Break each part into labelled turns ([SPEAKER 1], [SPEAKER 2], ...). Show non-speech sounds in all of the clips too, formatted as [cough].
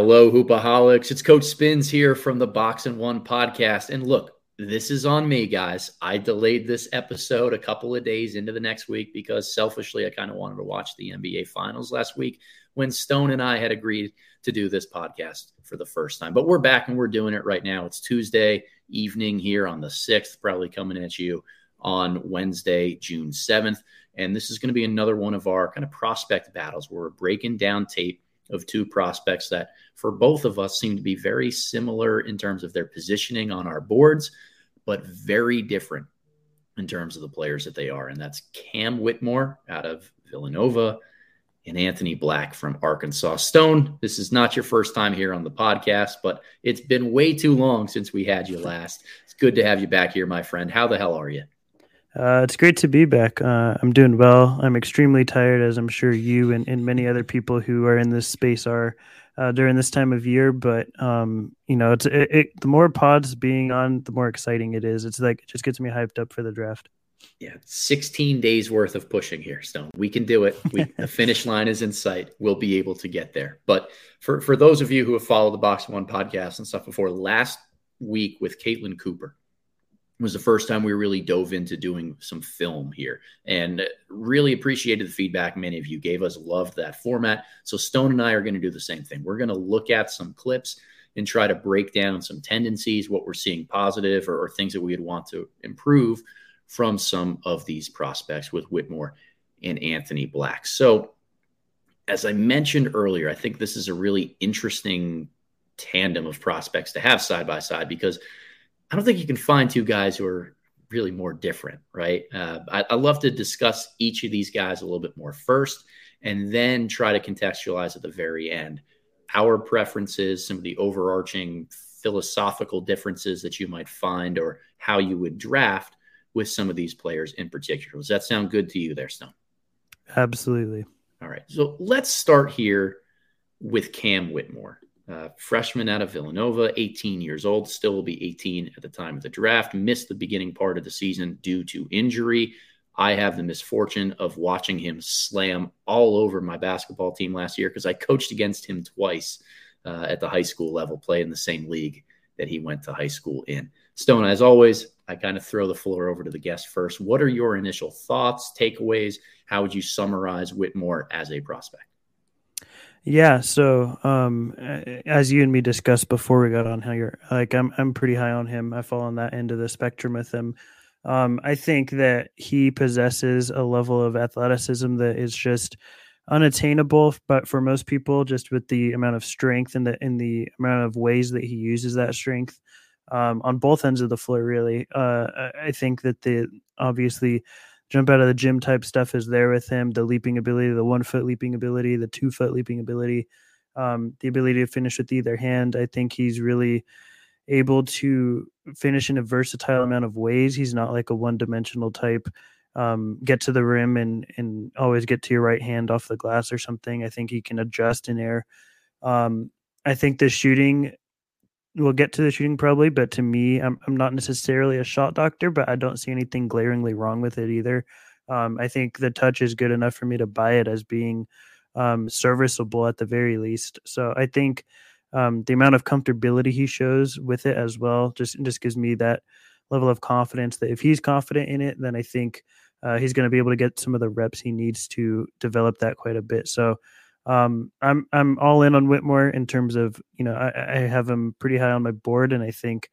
[SPEAKER 1] Hello, Hoopaholics. It's Coach Spins here from the Box and One podcast. And look, this is on me, guys. I delayed this episode a couple of days into the next week because selfishly, I kind of wanted to watch the NBA Finals last week when Stone and I had agreed to do this podcast for the first time. But we're back and we're doing it right now. It's Tuesday evening here on the 6th, probably coming at you on Wednesday, June 7th. And this is going to be another one of our kind of prospect battles where we're breaking down tape of two prospects that, for both of us, seem to be very similar in terms of their positioning on our boards, but very different in terms of the players that they are. And that's Cam Whitmore out of Villanova and Anthony Black from Arkansas Stone. This is not your first time here on the podcast, but it's been way too long since we had you last. It's good to have you back here, my friend. How the hell are you?
[SPEAKER 2] Uh, it's great to be back. Uh, I'm doing well. I'm extremely tired, as I'm sure you and, and many other people who are in this space are uh, during this time of year. But um, you know, it's it, it, the more pods being on, the more exciting it is. It's like it just gets me hyped up for the draft.
[SPEAKER 1] Yeah, 16 days worth of pushing here, Stone. We can do it. We, [laughs] the finish line is in sight. We'll be able to get there. But for for those of you who have followed the Box One podcast and stuff before, last week with Caitlin Cooper was the first time we really dove into doing some film here. And really appreciated the feedback many of you gave us. Loved that format. So stone and i are going to do the same thing. We're going to look at some clips and try to break down some tendencies what we're seeing positive or, or things that we would want to improve from some of these prospects with whitmore and anthony black. So as i mentioned earlier i think this is a really interesting tandem of prospects to have side by side because I don't think you can find two guys who are really more different, right? Uh, I, I love to discuss each of these guys a little bit more first, and then try to contextualize at the very end our preferences, some of the overarching philosophical differences that you might find, or how you would draft with some of these players in particular. Does that sound good to you, there, Stone?
[SPEAKER 2] Absolutely.
[SPEAKER 1] All right. So let's start here with Cam Whitmore uh, freshman out of Villanova, 18 years old, still will be 18 at the time of the draft. Missed the beginning part of the season due to injury. I have the misfortune of watching him slam all over my basketball team last year because I coached against him twice uh, at the high school level, play in the same league that he went to high school in. Stone, as always, I kind of throw the floor over to the guest first. What are your initial thoughts, takeaways? How would you summarize Whitmore as a prospect?
[SPEAKER 2] Yeah, so um, as you and me discussed before we got on here, like I'm I'm pretty high on him. I fall on that end of the spectrum with him. Um, I think that he possesses a level of athleticism that is just unattainable, but for most people, just with the amount of strength and the in the amount of ways that he uses that strength um, on both ends of the floor, really, uh, I think that the obviously jump out of the gym type stuff is there with him. The leaping ability, the one foot leaping ability, the two foot leaping ability, um, the ability to finish with either hand. I think he's really able to finish in a versatile amount of ways. He's not like a one dimensional type. Um, get to the rim and and always get to your right hand off the glass or something. I think he can adjust in air. Um, I think the shooting we'll get to the shooting probably, but to me, I'm I'm not necessarily a shot doctor, but I don't see anything glaringly wrong with it either. Um, I think the touch is good enough for me to buy it as being um, serviceable at the very least. So I think um, the amount of comfortability he shows with it as well just just gives me that level of confidence that if he's confident in it, then I think uh, he's going to be able to get some of the reps he needs to develop that quite a bit. So um, I'm I'm all in on Whitmore in terms of you know I, I have him pretty high on my board, and I think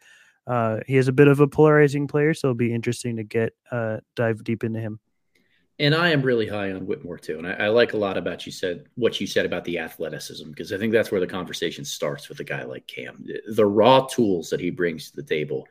[SPEAKER 2] uh, he is a bit of a polarizing player, so it'll be interesting to get uh, dive deep into him.
[SPEAKER 1] And I am really high on Whitmore too, and I, I like a lot about you said what you said about the athleticism because I think that's where the conversation starts with a guy like Cam. The raw tools that he brings to the table,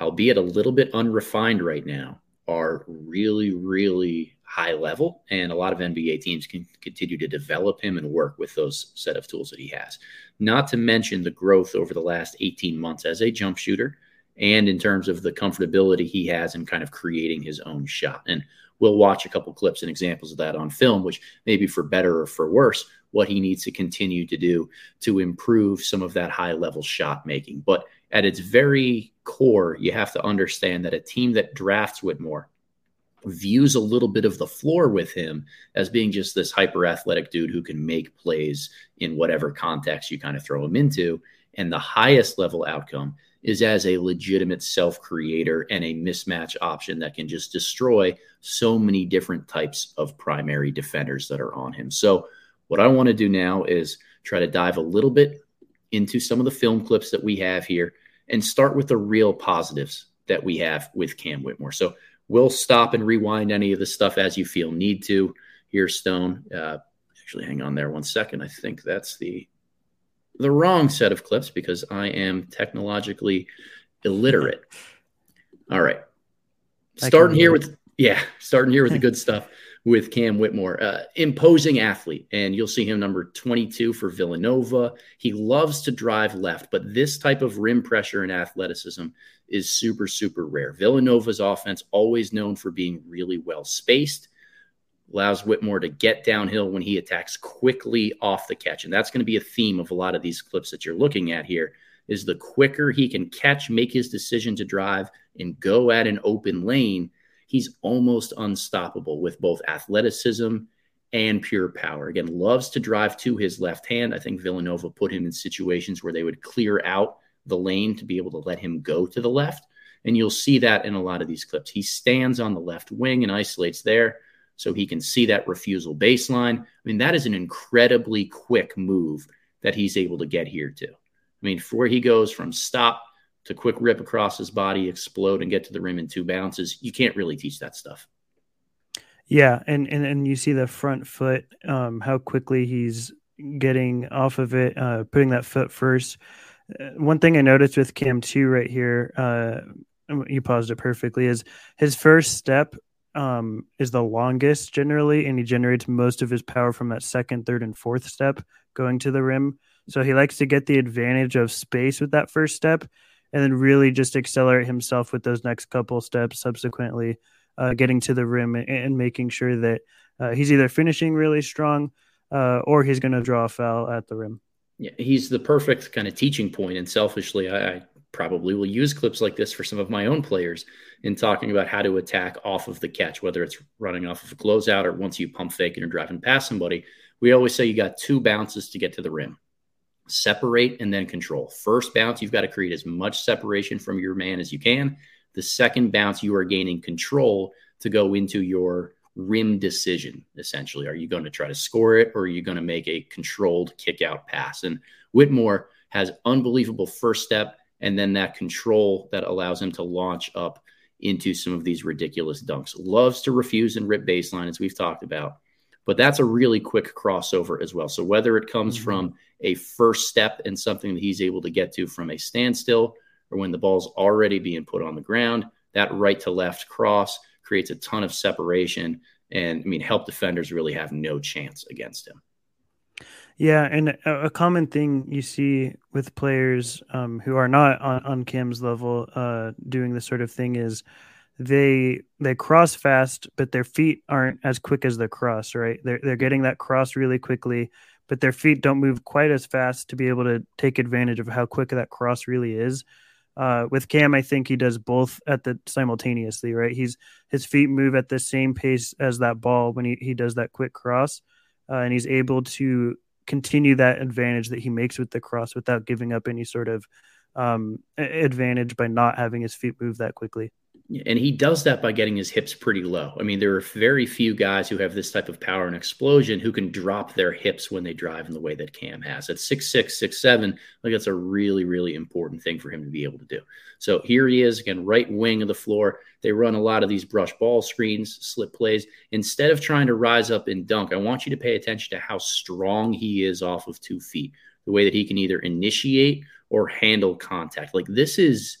[SPEAKER 1] albeit a little bit unrefined right now, are really really high level, and a lot of NBA teams can continue to develop him and work with those set of tools that he has. Not to mention the growth over the last 18 months as a jump shooter, and in terms of the comfortability he has in kind of creating his own shot. And we'll watch a couple clips and examples of that on film, which maybe for better or for worse, what he needs to continue to do to improve some of that high level shot making. But at its very core, you have to understand that a team that drafts Whitmore views a little bit of the floor with him as being just this hyper athletic dude who can make plays in whatever context you kind of throw him into. And the highest level outcome is as a legitimate self creator and a mismatch option that can just destroy so many different types of primary defenders that are on him. So, what I want to do now is try to dive a little bit into some of the film clips that we have here and start with the real positives that we have with Cam Whitmore. So, we'll stop and rewind any of the stuff as you feel need to here, Stone. Uh, actually, hang on there one second. I think that's the the wrong set of clips because I am technologically illiterate. [laughs] All right. Starting here with yeah, starting here with the good stuff with Cam Whitmore, uh, imposing athlete, and you'll see him number 22 for Villanova. He loves to drive left, but this type of rim pressure and athleticism is super, super rare. Villanova's offense always known for being really well spaced allows Whitmore to get downhill when he attacks quickly off the catch. And that's going to be a theme of a lot of these clips that you're looking at here is the quicker he can catch, make his decision to drive and go at an open lane, he's almost unstoppable with both athleticism and pure power. Again, loves to drive to his left hand. I think Villanova put him in situations where they would clear out the lane to be able to let him go to the left. And you'll see that in a lot of these clips. He stands on the left wing and isolates there so he can see that refusal baseline. I mean, that is an incredibly quick move that he's able to get here to. I mean, before he goes from stop to quick rip across his body, explode, and get to the rim in two bounces, you can't really teach that stuff.
[SPEAKER 2] Yeah, and and, and you see the front foot, um, how quickly he's getting off of it, uh, putting that foot first. Uh, one thing I noticed with Cam two right here, uh, you paused it perfectly, is his first step um, is the longest generally, and he generates most of his power from that second, third, and fourth step going to the rim. So he likes to get the advantage of space with that first step, and then really just accelerate himself with those next couple steps subsequently, uh, getting to the rim and, and making sure that uh, he's either finishing really strong uh, or he's going to draw a foul at the rim.
[SPEAKER 1] Yeah, he's the perfect kind of teaching point. And selfishly, I, I probably will use clips like this for some of my own players in talking about how to attack off of the catch, whether it's running off of a closeout or once you pump fake and you're driving past somebody. We always say you got two bounces to get to the rim separate and then control. First bounce, you've got to create as much separation from your man as you can. The second bounce, you are gaining control to go into your rim decision, essentially. Are you going to try to score it or are you going to make a controlled kick out pass? And Whitmore has unbelievable first step and then that control that allows him to launch up into some of these ridiculous dunks. Loves to refuse and rip baseline, as we've talked about. But that's a really quick crossover as well. So whether it comes mm-hmm. from a first step and something that he's able to get to from a standstill, or when the ball's already being put on the ground, that right to left cross creates a ton of separation. And I mean, help defenders really have no chance against him.
[SPEAKER 2] Yeah, and a, common thing you see with players um, who are not on, on Cam's level uh, doing this sort of thing is they they cross fast, but their feet aren't as quick as the cross. Right? They're they're getting that cross really quickly, but their feet don't move quite as fast to be able to take advantage of how quick that cross really is. Uh, with Cam, I think he does both at the simultaneously. Right? He's his feet move at the same pace as that ball when he he does that quick cross. Uh, and he's able to continue that advantage that he makes with the cross without giving up any sort of um, advantage by not having his feet move that quickly.
[SPEAKER 1] And he does that by getting his hips pretty low. I mean, there are very few guys who have this type of power and explosion who can drop their hips when they drive in the way that Cam has. At six six, six seven, like that's a really, really important thing for him to be able to do. So here he is again, right wing of the floor. They run a lot of these brush ball screens, slip plays. Instead of trying to rise up and dunk, I want you to pay attention to how strong he is off of two feet. The way that he can either initiate or handle contact. Like this is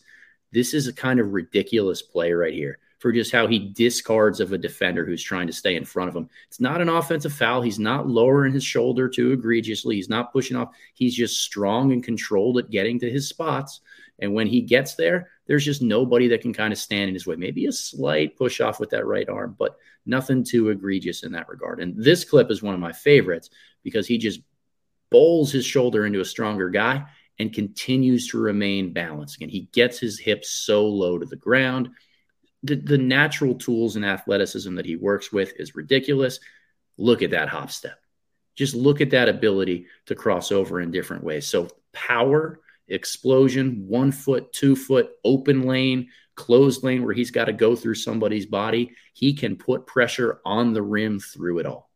[SPEAKER 1] this is a kind of ridiculous play right here for just how he discards of a defender who's trying to stay in front of him. It's not an offensive foul. He's not lowering his shoulder too egregiously. He's not pushing off. He's just strong and controlled at getting to his spots. And when he gets there, there's just nobody that can kind of stand in his way. Maybe a slight push off with that right arm, but nothing too egregious in that regard. And this clip is one of my favorites because he just bowls his shoulder into a stronger guy and continues to remain balanced. Again, he gets his hips so low to the ground, the, the natural tools and athleticism that he works with is ridiculous. Look at that hop step. Just look at that ability to cross over in different ways. So, power, explosion, one foot, two foot, open lane, closed lane where he's got to go through somebody's body. He can put pressure on the rim through it all.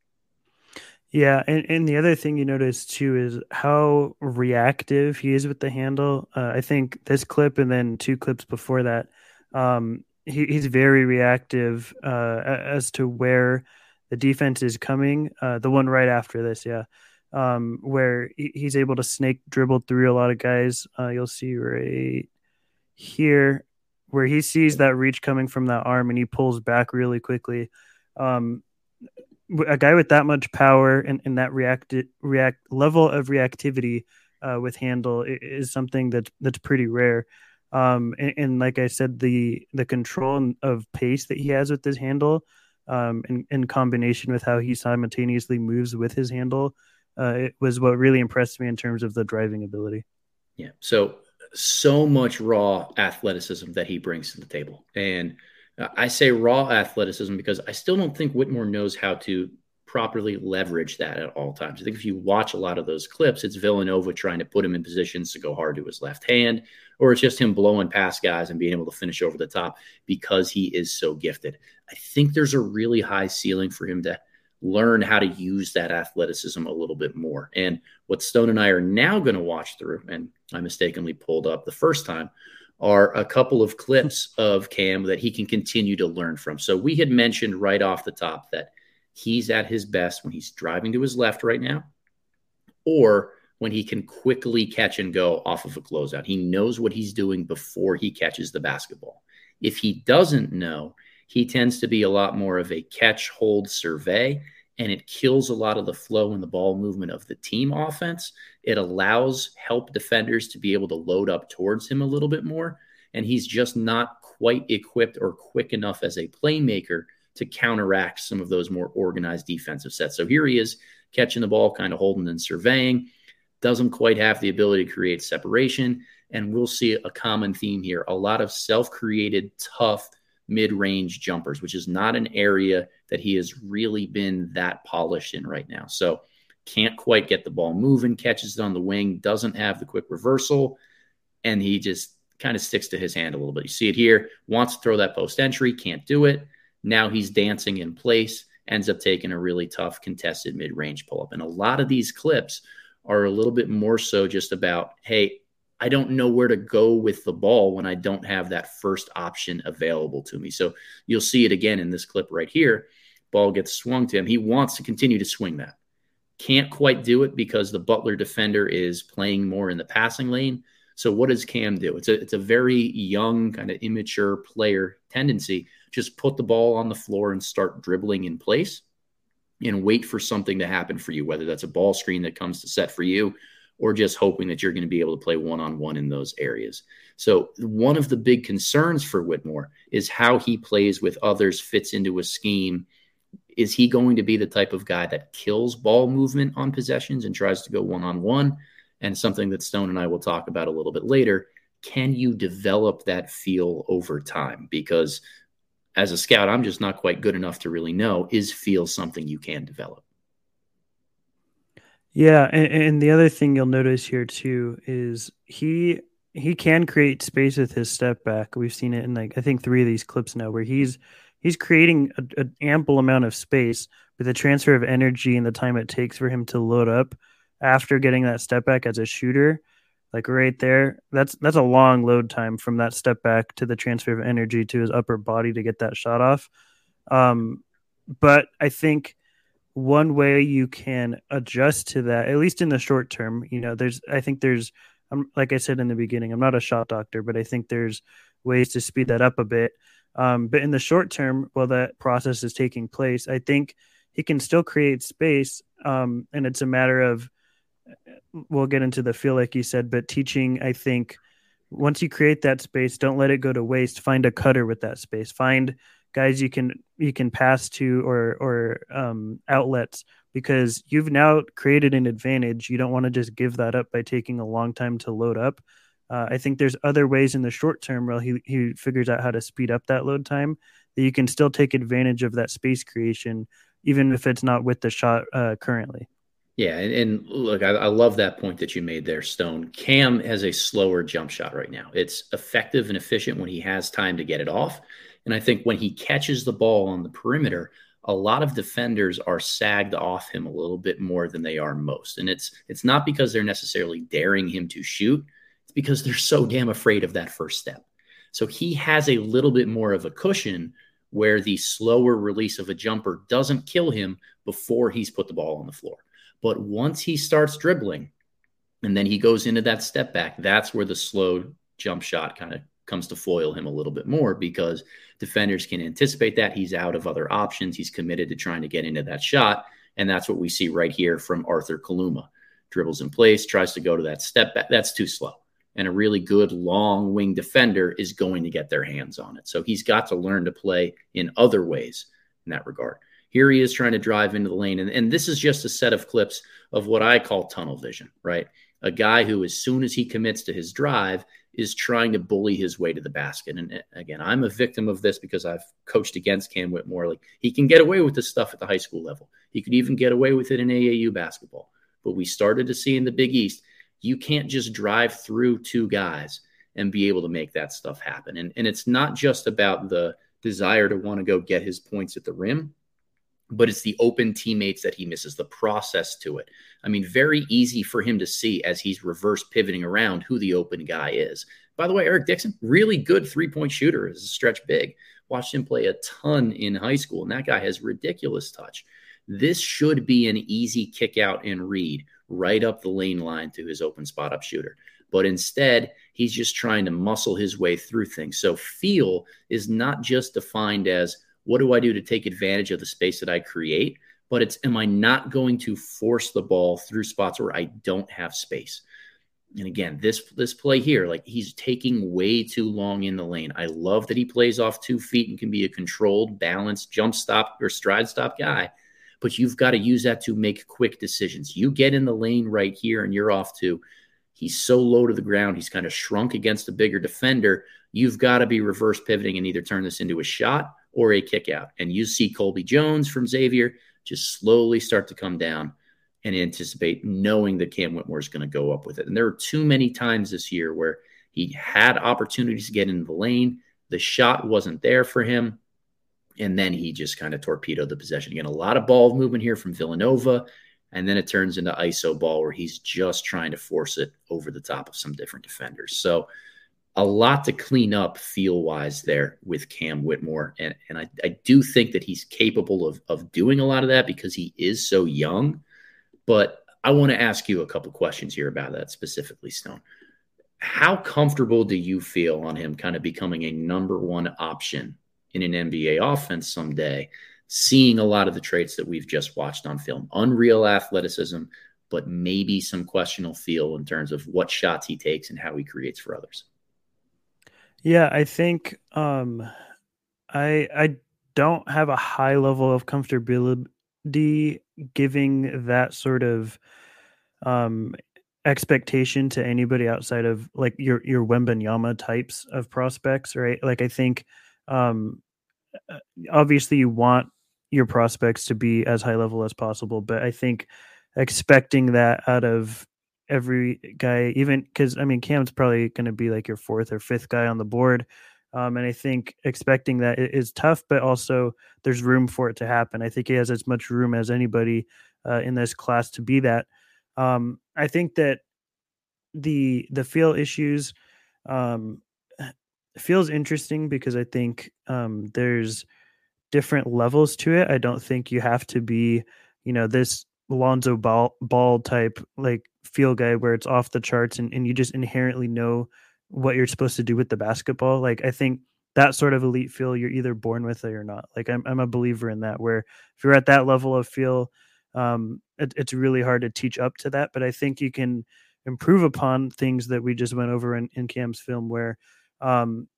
[SPEAKER 2] Yeah, and, and the other thing you notice too is how reactive he is with the handle. Uh, I think this clip and then two clips before that, um, he, he's very reactive uh, as to where the defense is coming. Uh, the one right after this, yeah, um, where he, he's able to snake dribble through a lot of guys. Uh, you'll see right here where he sees that reach coming from that arm and he pulls back really quickly. Um, a guy with that much power and, and that react react level of reactivity uh, with handle is something that's that's pretty rare. Um, and, and, like I said, the the control of pace that he has with his handle, um, in, in combination with how he simultaneously moves with his handle, uh, it was what really impressed me in terms of the driving ability.
[SPEAKER 1] Yeah. So so much raw athleticism that he brings to the table, and I say raw athleticism because I still don't think Whitmore knows how to properly leverage that at all times. I think if you watch a lot of those clips, it's Villanova trying to put him in positions to go hard to his left hand, or it's just him blowing past guys and being able to finish over the top because he is so gifted. I think there's a really high ceiling for him to learn how to use that athleticism a little bit more. And what Stone and I are now going to watch through, and I mistakenly pulled up the first time, are a couple of clips of Cam that he can continue to learn from. So we had mentioned right off the top that he's at his best when he's driving to his left right now, or when he can quickly catch and go off of a closeout. He knows what he's doing before he catches the basketball. If he doesn't know, he tends to be a lot more of a catch, hold, survey and it kills a lot of the flow and the ball movement of the team offense. It allows help defenders to be able to load up towards him a little bit more. And he's just not quite equipped or quick enough as a playmaker to counteract some of those more organized defensive sets. So here he is catching the ball, kind of holding and surveying, doesn't quite have the ability to create separation. And we'll see a common theme here a lot of self created, tough, mid range jumpers, which is not an area that he has really been that polished in right now. So can't quite get the ball moving, catches it on the wing, doesn't have the quick reversal, and he just kind of sticks to his hand a little bit. You see it here, wants to throw that post entry, can't do it. Now he's dancing in place, ends up taking a really tough contested mid range pull up. And a lot of these clips are a little bit more so just about, hey, I don't know where to go with the ball when I don't have that first option available to me. So you'll see it again in this clip right here. Ball gets swung to him. He wants to continue to swing that. Can't quite do it because the Butler defender is playing more in the passing lane. So what does Cam do? It's a it's a very young, kind of immature player tendency. Just put the ball on the floor and start dribbling in place and wait for something to happen for you, whether that's a ball screen that comes to set for you or just hoping that you're going to be able to play one on one in those areas. So, one of the big concerns for Whitmore is how he plays with others, fits into a scheme. Is he going to be the type of guy that kills ball movement on possessions and tries to go one on one? And something that Stone and I will talk about a little bit later. Can you develop that feel over time? Because as a scout, I'm just not quite good enough to really know is feel something you can develop?
[SPEAKER 2] Yeah, and, and, the other thing you'll notice here too is he he can create space with his step back. We've seen it in like I think three of these clips now where he's he's creating an ample amount of space, but the transfer of energy and the time it takes for him to load up after getting that step back as a shooter, like right there, that's that's a long load time from that step back to the transfer of energy to his upper body to get that shot off. Um, but I think one way you can adjust to that, at least in the short term, you know, there's, I think there's, um, like I said in the beginning, I'm not a shot doctor, but I think there's ways to speed that up a bit. Um, but in the short term, while that process is taking place, I think he can still create space. Um, and it's a matter of, we'll get into the feel like you said, but teaching, I think, once you create that space, don't let it go to waste. Find a cutter with that space. Find guys you can you can pass to or or um, outlets because you've now created an advantage. You don't want to just give that up by taking a long time to load up. Uh, I think there's other ways in the short term where he he figures out how to speed up that load time that you can still take advantage of that space creation, even if it's not with the shot uh, currently.
[SPEAKER 1] Yeah, and, and look, I, I, love that point that you made there, Stone. Cam has a slower jump shot right now. It's effective and efficient when he has time to get it off. And I think when he catches the ball on the perimeter, a lot of defenders are sagged off him a little bit more than they are most. And it's it's not because they're necessarily daring him to shoot, it's because they're so damn afraid of that first step. So he has a little bit more of a cushion where the slower release of a jumper doesn't kill him before he's put the ball on the floor. But once he starts dribbling and then he goes into that step back, that's where the slow jump shot kind of comes to foil him a little bit more because defenders can anticipate that he's out of other options. He's committed to trying to get into that shot. And that's what we see right here from Arthur Kaluma. Dribbles in place, tries to go to that step back. That's too slow. And a really good long wing defender is going to get their hands on it. So he's got to learn to play in other ways in that regard. Here he is trying to drive into the lane. And, and this is just a set of clips of what I call tunnel vision, right? A guy who, as soon as he commits to his drive, is trying to bully his way to the basket. And uh, again, I'm a victim of this because I've coached against Cam Whitmore. Like he can get away with this stuff at the high school level. He could even get away with it in AAU basketball. But we started to see in the Big East, you can't just drive through two guys and be able to make that stuff happen. And, and it's not just about the desire to want to go get his points at the rim, but it's the open teammates that he misses, the process to it. I mean, very easy for him to see as he's reverse pivoting around who the open guy is. By the way, Eric Dixon, really good three point shooter as a stretch big. Watched him play a ton in high school, and that guy has ridiculous touch. This should be an easy kick out and read right up the lane line to his open spot up shooter. But instead, he's just trying to muscle his way through things. So, feel is not just defined as what do I do to take advantage of the space that I create? But it's, am I not going to force the ball through spots where I don't have space? And again, this this play here, like he's taking way too long in the lane. I love that he plays off two feet and can be a controlled, balanced jump stop or stride stop guy. But you've got to use that to make quick decisions. You get in the lane right here and you're off to. He's so low to the ground. He's kind of shrunk against a bigger defender. You've got to be reverse pivoting and either turn this into a shot or a kick out. And you see Colby Jones from Xavier just slowly start to come down and anticipate knowing that Cam Whitmore is going to go up with it. And there are too many times this year where he had opportunities to get in the lane. The shot wasn't there for him. And then he just kind of torpedoed the possession. Again, a lot of ball movement here from Villanova. And then it turns into ISO ball where he's just trying to force it over the top of some different defenders. So a lot to clean up feel wise there with Cam Whitmore. And, and I, I do think that he's capable of, of doing a lot of that because he is so young. But I want to ask you a couple questions here about that specifically, Stone. How comfortable do you feel on him kind of becoming a number one option in an NBA offense someday, seeing a lot of the traits that we've just watched on film? Unreal athleticism, but maybe some questionable feel in terms of what shots he takes and how he creates for others.
[SPEAKER 2] Yeah, I think um, I I don't have a high level of comfortability giving that sort of um, expectation to anybody outside of like your your Wembanyama types of prospects, right? Like I think um, uh, obviously you want your prospects to be as high level as possible, but I think expecting that out of every guy, even because I mean Cam's probably going to be like your fourth or fifth guy on the board, um, and I think expecting that is tough, but also there's room for it to happen. I think he has as much room as anybody uh, in this class to be that. Um, I think that the the feel issues um, [sighs] feels interesting because I think um, there's different levels to it. I don't think you have to be, you know, this Lonzo Ball ball type like feel guy where it's off the charts and, and you just inherently know what you're supposed to do with the basketball. Like I think that sort of elite feel you're either born with it or not. Like I'm I'm a believer in that where if you're at that level of feel, um, it, it's really hard to teach up to that. But I think you can improve upon things that we just went over in, in Cam's film where um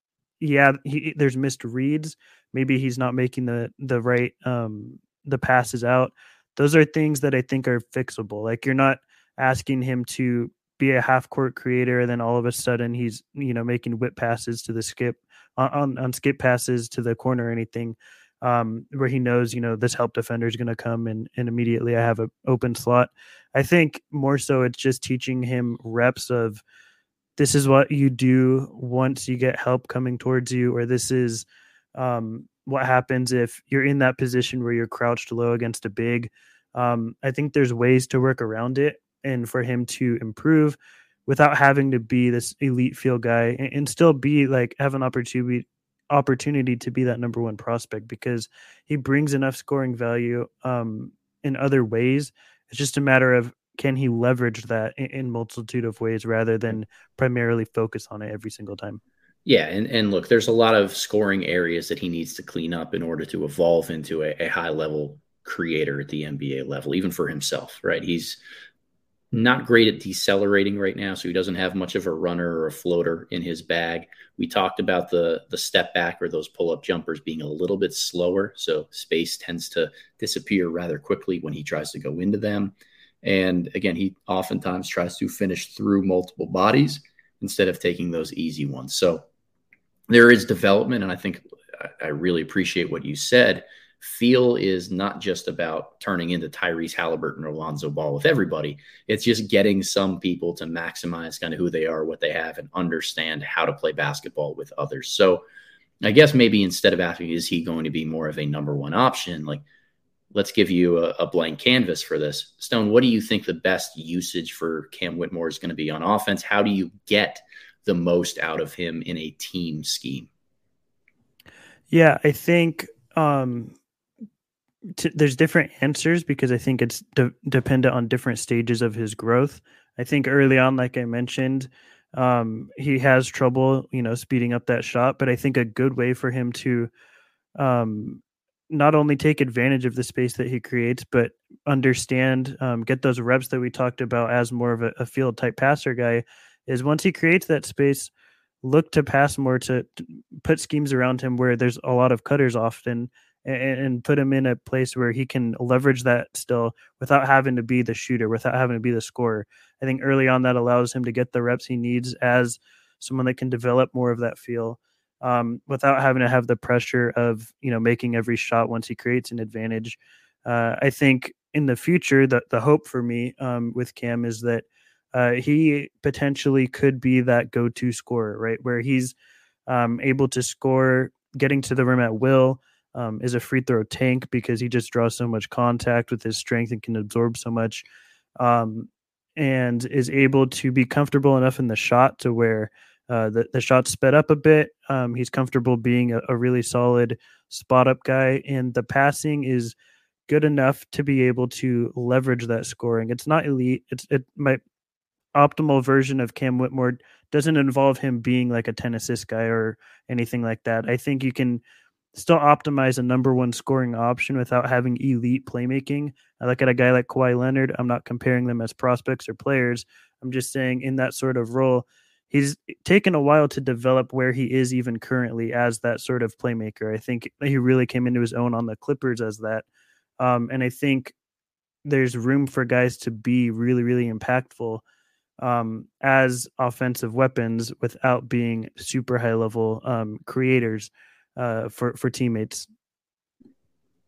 [SPEAKER 2] yeah, he, there's missed reads. Maybe he's not making the the right um the passes out those are things that I think are fixable. Like you're not asking him to be a half court creator, and then all of a sudden he's you know making whip passes to the skip on on skip passes to the corner or anything, um, where he knows you know this help defender is going to come and and immediately I have an open slot. I think more so it's just teaching him reps of this is what you do once you get help coming towards you, or this is um, what happens if you're in that position where you're crouched low against a big. Um, I think there's ways to work around it and for him to improve without having to be this elite feel guy and, and still be like have an opportunity opportunity to be that number one prospect because he brings enough scoring value um, in other ways. It's just a matter of can he leverage that in, in multitude of ways rather than primarily focus on it every single time.
[SPEAKER 1] Yeah, and, and look, there's a lot of scoring areas that he needs to clean up in order to evolve into a, a high level creator at the NBA level, even for himself, right? He's not great at decelerating right now, so he doesn't have much of a runner or a floater in his bag. We talked about the the step back or those pull up jumpers being a little bit slower, so space tends to disappear rather quickly when he tries to go into them. And again, he oftentimes tries to finish through multiple bodies instead of taking those easy ones. So there is development, and I think I really appreciate what you said feel is not just about turning into Tyrese Halliburton or Lonzo Ball with everybody. It's just getting some people to maximize kind of who they are, what they have, and understand how to play basketball with others. So I guess maybe instead of asking, is he going to be more of a number one option? Like, let's give you a, a blank canvas for this. Stone, what do you think the best usage for Cam Whitmore is going to be on offense? How do you get the most out of him in a team scheme?
[SPEAKER 2] Yeah, I think um, there's different answers because I think it's de- dependent on different stages of his growth. I think early on, like I mentioned, um, he has trouble, you know, speeding up that shot. But I think a good way for him to um, not only take advantage of the space that he creates, but understand, um, get those reps that we talked about as more of a, a feel type passer guy, is once he creates that space, look to pass more to, to, put schemes around him where there's a lot of cutters often and, and put him in a place where he can leverage that still without having to be the shooter, without having to be the scorer. I think early on that allows him to get the reps he needs as someone that can develop more of that feel um, without having to have the pressure of you know making every shot once he creates an advantage. Uh, I think in the future, the the hope for me um, with Cam is that uh, he potentially could be that go to scorer, right, where he's um, able to score, getting to the rim at will, um, is a free throw tank because he just draws so much contact with his strength and can absorb so much, um, and is able to be comfortable enough in the shot to where uh, the the shot's sped up a bit. Um, he's comfortable being a, a really solid spot up guy, and the passing is good enough to be able to leverage that scoring. It's not elite. It's it my optimal version of Cam Whitmore doesn't involve him being like a 10 assist guy or anything like that. I think you can still optimize a number one scoring option without having elite playmaking. I look at a guy like Kawhi Leonard. I'm not comparing them as prospects or players. I'm just saying in that sort of role, he's taken a while to develop where he is even currently as that sort of playmaker. I think he really came into his own on the Clippers as that. Um, and I think there's room for guys to be really, really impactful um, as offensive weapons without being super high level um, creators uh, for for teammates.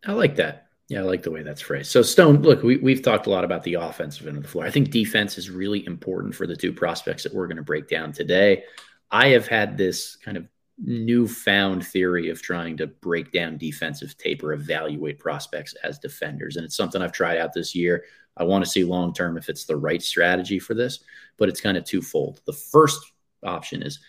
[SPEAKER 1] I like that. Yeah, I like the way that's phrased. So Stone, look, we, we've talked a lot about the offensive end of the floor. I think defense is really important for the two prospects that we're going to break down today. I have had this kind of newfound theory of trying to break down defensive tape or evaluate prospects as defenders. And it's something I've tried out this year. I want to see long term if it's the right strategy for this, but it's kind of twofold. The first option is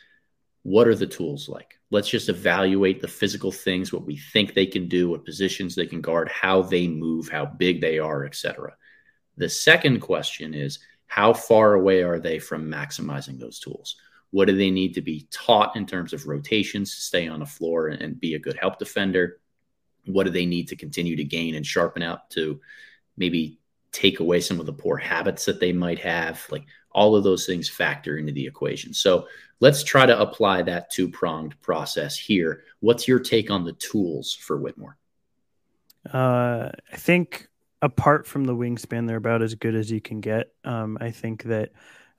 [SPEAKER 1] what are the tools like? Let's just evaluate the physical things, what we think they can do, what positions they can guard, how they move, how big they are, etc. The second question is how far away are they from maximizing those tools? What do they need to be taught in terms of rotations to stay on the floor and be a good help defender? What do they need to continue to gain and sharpen out to maybe take away some of the poor habits that they might have? Like all of those things factor into the equation. So Let's try to apply that two pronged process here. What's your take on the tools for Whitmore?
[SPEAKER 2] Uh, I think apart from the wingspan, they're about as good as you can get. Um, I think that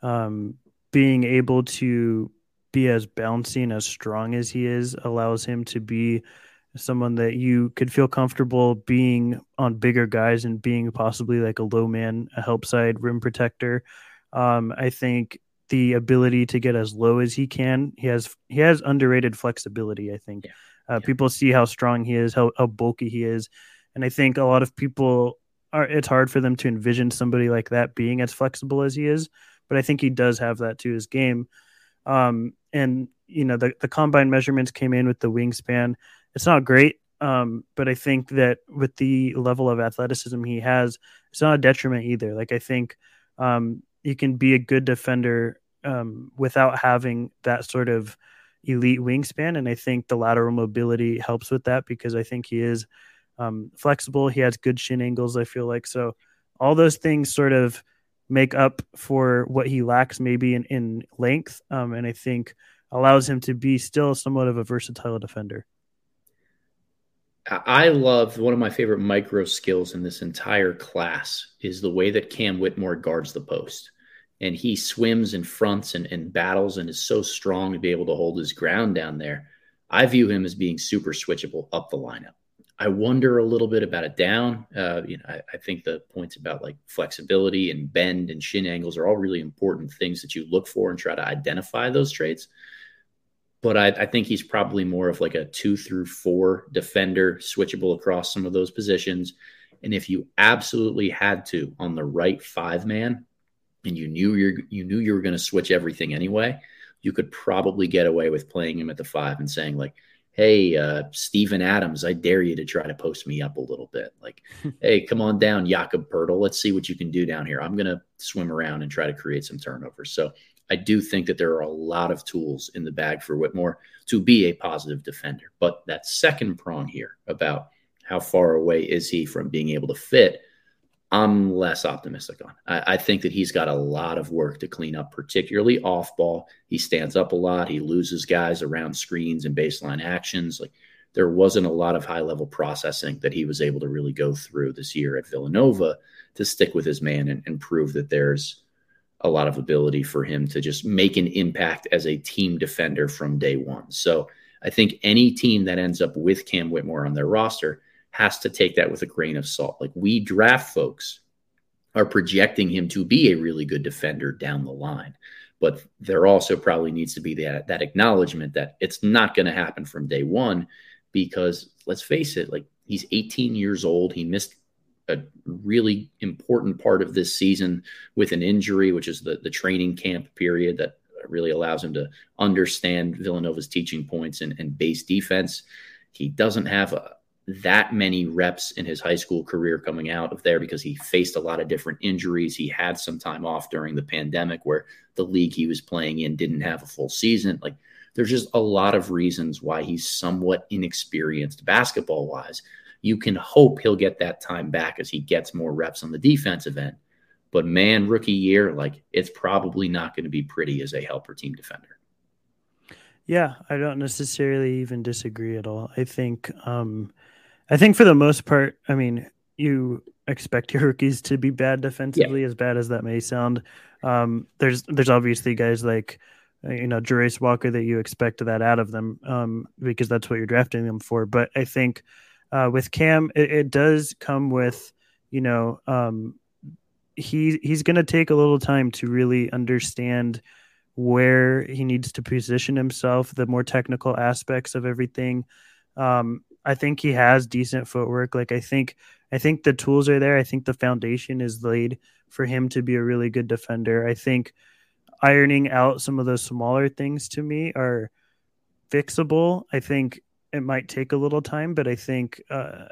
[SPEAKER 2] um, being able to be as bouncy and as strong as he is allows him to be someone that you could feel comfortable being on bigger guys and being possibly like a low man, a help side rim protector. Um, I think the ability to get as low as he can, he has he has underrated flexibility. I think yeah. Uh, yeah. people see how strong he is, how, how bulky he is, and I think a lot of people are. It's hard for them to envision somebody like that being as flexible as he is, but I think he does have that to his game. Um, and you know the the combine measurements came in with the wingspan it's not great. Um, but I think that with the level of athleticism he has, it's not a detriment either. Like I think um, you can be a good defender um, without having that sort of elite wingspan, and I think the lateral mobility helps with that because I think he is um, flexible. He has good shin angles. I feel like so. All those things sort of make up for what he lacks maybe in, in length, um, and I think allows him to be still somewhat of a versatile defender.
[SPEAKER 1] I love one of my favorite micro skills in this entire class is the way that Cam Whitmore guards the post. And he swims and fronts and, and battles and is so strong to be able to hold his ground down there. I view him as being super switchable up the lineup. I wonder a little bit about it down. Uh, you know, I, I, think the points about like flexibility and bend and shin angles are all really important things that you look for and try to identify those traits but I, I, think he's probably more of like a two through four defender, switchable across some of those positions. And if you absolutely had to on the right five man, and you knew you you knew you were going to switch everything anyway, you could probably get away with playing him at the five and saying like, "Hey, uh, Steven Adams, I dare you to try to post me up a little bit. Like, [laughs] hey, come on down, Jakob Poeltl. Let's see what you can do down here. I'm going to swim around and try to create some turnovers." So I do think that there are a lot of tools in the bag for Whitmore to be a positive defender. But that second prong here about how far away is he from being able to fit, I'm less optimistic on. I, I, think that he's got a lot of work to clean up, particularly off ball. He stands up a lot. He loses guys around screens and baseline actions. Like there wasn't a lot of high level processing that he was able to really go through this year at Villanova to stick with his man and, and prove that there's a lot of ability for him to just make an impact as a team defender from day one. So I think any team that ends up with Cam Whitmore on their roster has to take that with a grain of salt. Like we draft folks are projecting him to be a really good defender down the line. But there also probably needs to be that, that acknowledgement that it's not going to happen from day one because let's face it, like he's 18 years old. He missed a really important part of this season with an injury, which is the, the training camp period that really allows him to understand Villanova's teaching points and, and base defense. He doesn't have a, that many reps in his high school career coming out of there because he faced a lot of different injuries. He had some time off during the pandemic where the league he was playing in didn't have a full season. Like there's just a lot of reasons why he's somewhat inexperienced basketball wise you can hope he'll get that time back as he gets more reps on the defensive end. But man, rookie year, like it's probably not going to be pretty as a helper team defender.
[SPEAKER 2] Yeah, I don't necessarily even disagree at all. I think, um, I think for the most part, I mean, you expect your rookies to be bad defensively, yeah. as bad as that may sound. Um, there's there's obviously guys like you know Jarace Walker that you expect that out of them um, because that's what you're drafting them for. But I think uh, with Cam, it, it, does come with, you know, um, he he's going to take a little time to really understand where he needs to position himself, the more technical aspects of everything. Um, I think he has decent footwork. Like I think I think the tools are there. I think the foundation is laid for him to be a really good defender. I think ironing out some of those smaller things to me are fixable. I think it might take a little time, but I think uh,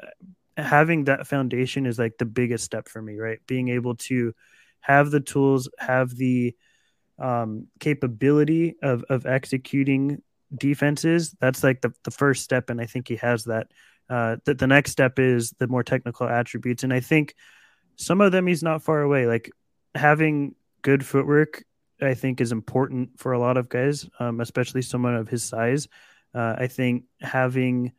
[SPEAKER 2] having that foundation is like the biggest step for me, right? Being able to have the tools, have the um, capability of of executing defenses. That's like the the first step, and I think he has that. Uh, that the next step is the more technical attributes, and I think some of them he's not far away. Like having good footwork, I think is important for a lot of guys, um, especially someone of his size. Uh, I think having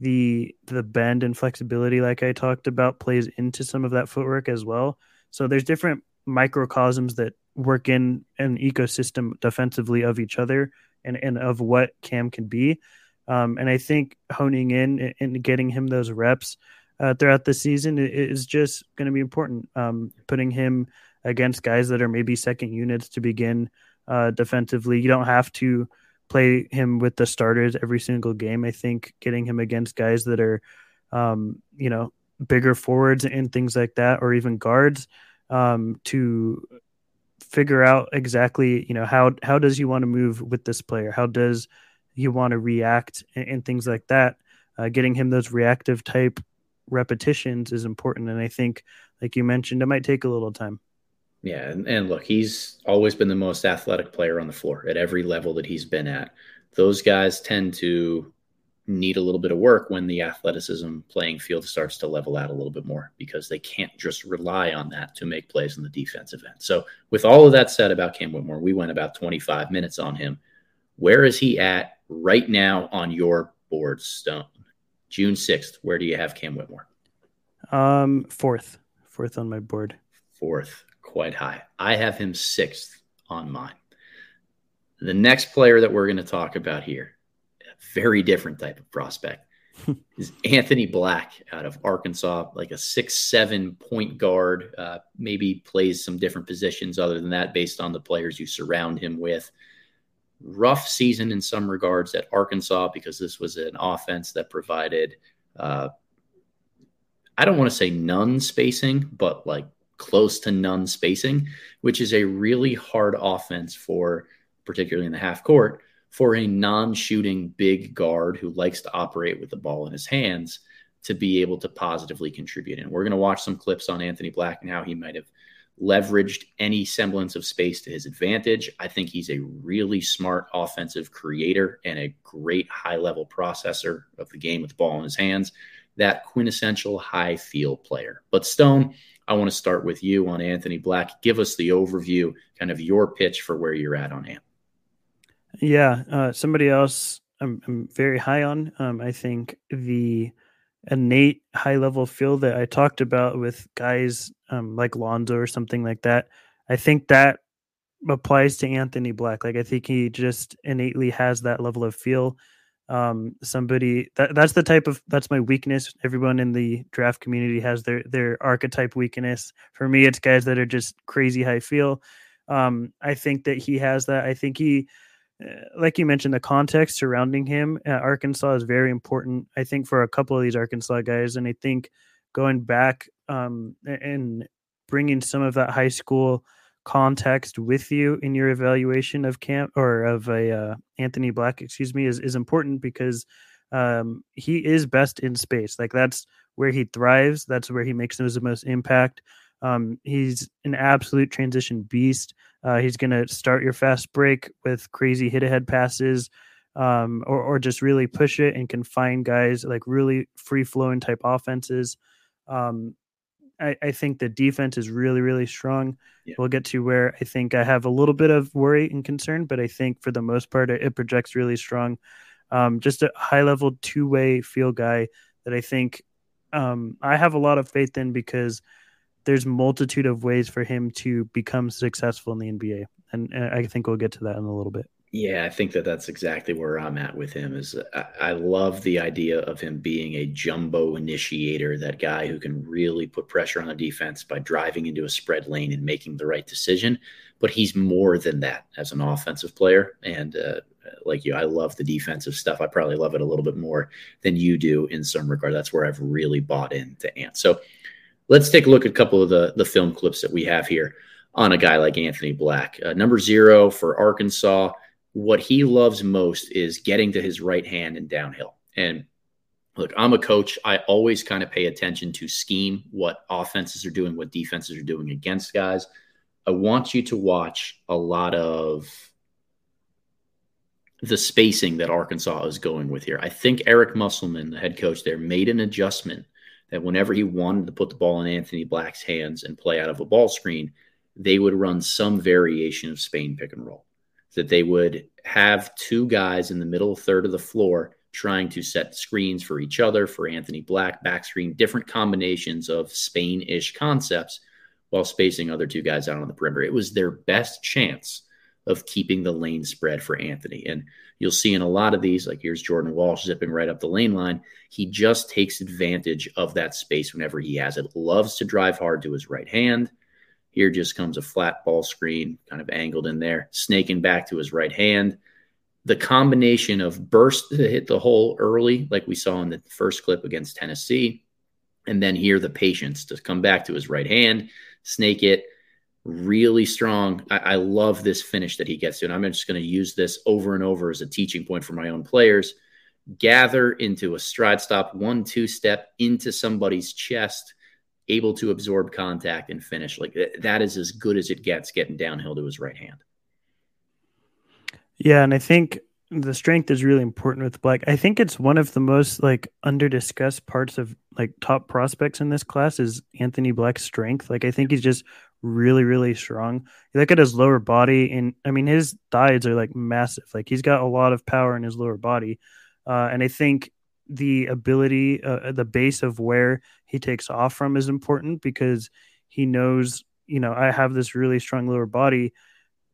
[SPEAKER 2] the the bend and flexibility, like I talked about, plays into some of that footwork as well. So there's different microcosms that work in an ecosystem defensively of each other and, and of what Cam can be. Um, and I think honing in and getting him those reps uh, throughout the season is just going to be important. Um, putting him against guys that are maybe second units to begin uh, defensively. You don't have to play him with the starters every single game. I think getting him against guys that are, um, you know, bigger forwards and things like that, or even guards, um, to figure out exactly, you know, how how does he want to move with this player? How does he want to react and, and things like that? Uh, getting him those reactive type repetitions is important, and I think, like you mentioned, it might take a little time.
[SPEAKER 1] Yeah, and, and look, he's always been the most athletic player on the floor at every level that he's been at. Those guys tend to need a little bit of work when the athleticism playing field starts to level out a little bit more because they can't just rely on that to make plays in the defensive end. So, with all of that said about Cam Whitmore, we went about 25 minutes on him. Where is he at right now on your board, Stone? June 6th, where do you have Cam Whitmore?
[SPEAKER 2] Um, fourth, fourth on my board.
[SPEAKER 1] Fourth quite high. I have him sixth on mine. The next player that we're going to talk about here, a very different type of prospect, [laughs] is Anthony Black out of Arkansas, like a six seven point guard. Uh, maybe plays some different positions other than that, based on the players you surround him with. Rough season in some regards at Arkansas because this was an offense that provided. Uh, I don't want to say none spacing, but like close to none spacing, which is a really hard offense for, particularly in the half court, for a non shooting big guard who likes to operate with the ball in his hands to be able to positively contribute. And we're going to watch some clips on Anthony Black and how he might have leveraged any semblance of space to his advantage. I think he's a really smart offensive creator and a great high level processor of the game with the ball in his hands. That quintessential high feel player. But Stone, I want to start with you on Anthony Black. Give us the overview, kind of your pitch for where you're at on Ant.
[SPEAKER 2] Yeah, uh, somebody else I'm, I'm, very high on. Um, I think the innate high level feel that I talked about with guys um, like Lonzo or something like that. I think that applies to Anthony Black. Like I think he just innately has that level of feel um somebody that that's the type of that's my weakness. Everyone in the draft community has their their archetype weakness. For me it's guys that are just crazy high feel. Um i think that he has that. I think he uh, like you mentioned the context surrounding him arkansas is very important i think for a couple of these arkansas guys. And i think going back um and bringing some of that high school context with you in your evaluation of camp or of a uh, Anthony Black, excuse me, is is important because um, he is best in space. Like that's where he thrives. That's where he makes the most impact. Um, he's an absolute transition beast. Uh, he's going to start your fast break with crazy hit ahead passes, um, or or just really push it and can find guys like really free flowing type offenses. Um, I, I think the defense is really, really strong. Yeah. We'll get to where I think I have a little bit of worry and concern, but I think for the most part, it, it projects really strong. Um, just a high level two way feel guy that I think um, I have a lot of faith in because there's multitude of ways for him to become successful in the NBA, and, and I think we'll get to that in a little bit.
[SPEAKER 1] Yeah, I think that that's exactly where I'm at with him. Is I, I, love the idea of him being a jumbo initiator, that guy who can really put pressure on the defense by driving into a spread lane and making the right decision. But he's more than that as an offensive player. And uh, like you, I love the defensive stuff. I probably love it a little bit more than you do in some regard. That's where I've really bought into Ant. So let's take a look at a couple of the the film clips that we have here on a guy like Anthony Black. Uh, number zero for Arkansas what he loves most is getting to his right hand and downhill. And look, I'm a coach. I always kind of pay attention to scheme, what offenses are doing, what defenses are doing against guys. I want you to watch a lot of the spacing that Arkansas is going with here. I think Eric Musselman, the head coach there, made an adjustment that whenever he wanted to put the ball in Anthony Black's hands and play out of a ball screen, they would run some variation of Spain pick and roll that they would have two guys in the middle third of the floor trying to set screens for each other, for Anthony Black, back screen, different combinations of Spain ish concepts while spacing other two guys out on the perimeter. It was their best chance of keeping the lane spread for Anthony. And you'll see in a lot of these, like here's Jordan Walsh zipping right up the lane line. He just takes advantage of that space whenever he has it. Loves to drive hard to his right hand. Here just comes a flat ball screen, kind of angled in there, snaking back to his right hand. The combination of burst to hit the hole early, like we saw in the first clip against Tennessee, and then here the patience to come back to his right hand, snake it, really strong. I, I, love this finish that he gets to. And I'm just going to use this over and over as a teaching point for my own players. Gather into a stride stop, one, two step into somebody's chest, able to absorb contact and finish. Like that is as good as it gets getting downhill to his right hand.
[SPEAKER 2] Yeah. And I think the strength is really important with Black. I think it's one of the most like under discussed parts of like top prospects in this class is Anthony Black's strength. Like I think he's just really, really strong. You look at his lower body, and I mean, his thighs are like massive. Like he's got a lot of power in his lower body. Uh, and I think the ability, uh, the base of where he takes off from is important because he knows, you know, I have this really strong lower body,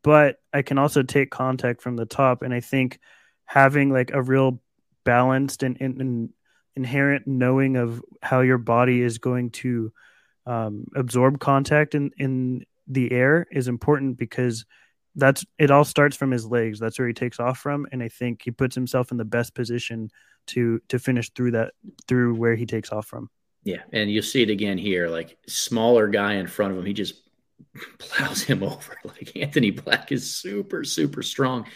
[SPEAKER 2] but I can also take contact from the top. And I think having like a real balanced and, and, and inherent knowing of how your body is going to um, absorb contact in in the air is important because that's it all starts from his legs. That's where he takes off from. And i think he puts himself in the best position to to finish through that through where he takes off from
[SPEAKER 1] yeah and you'll see it again here like smaller guy in front of him he just [laughs] plows him over [laughs] like anthony black is super super strong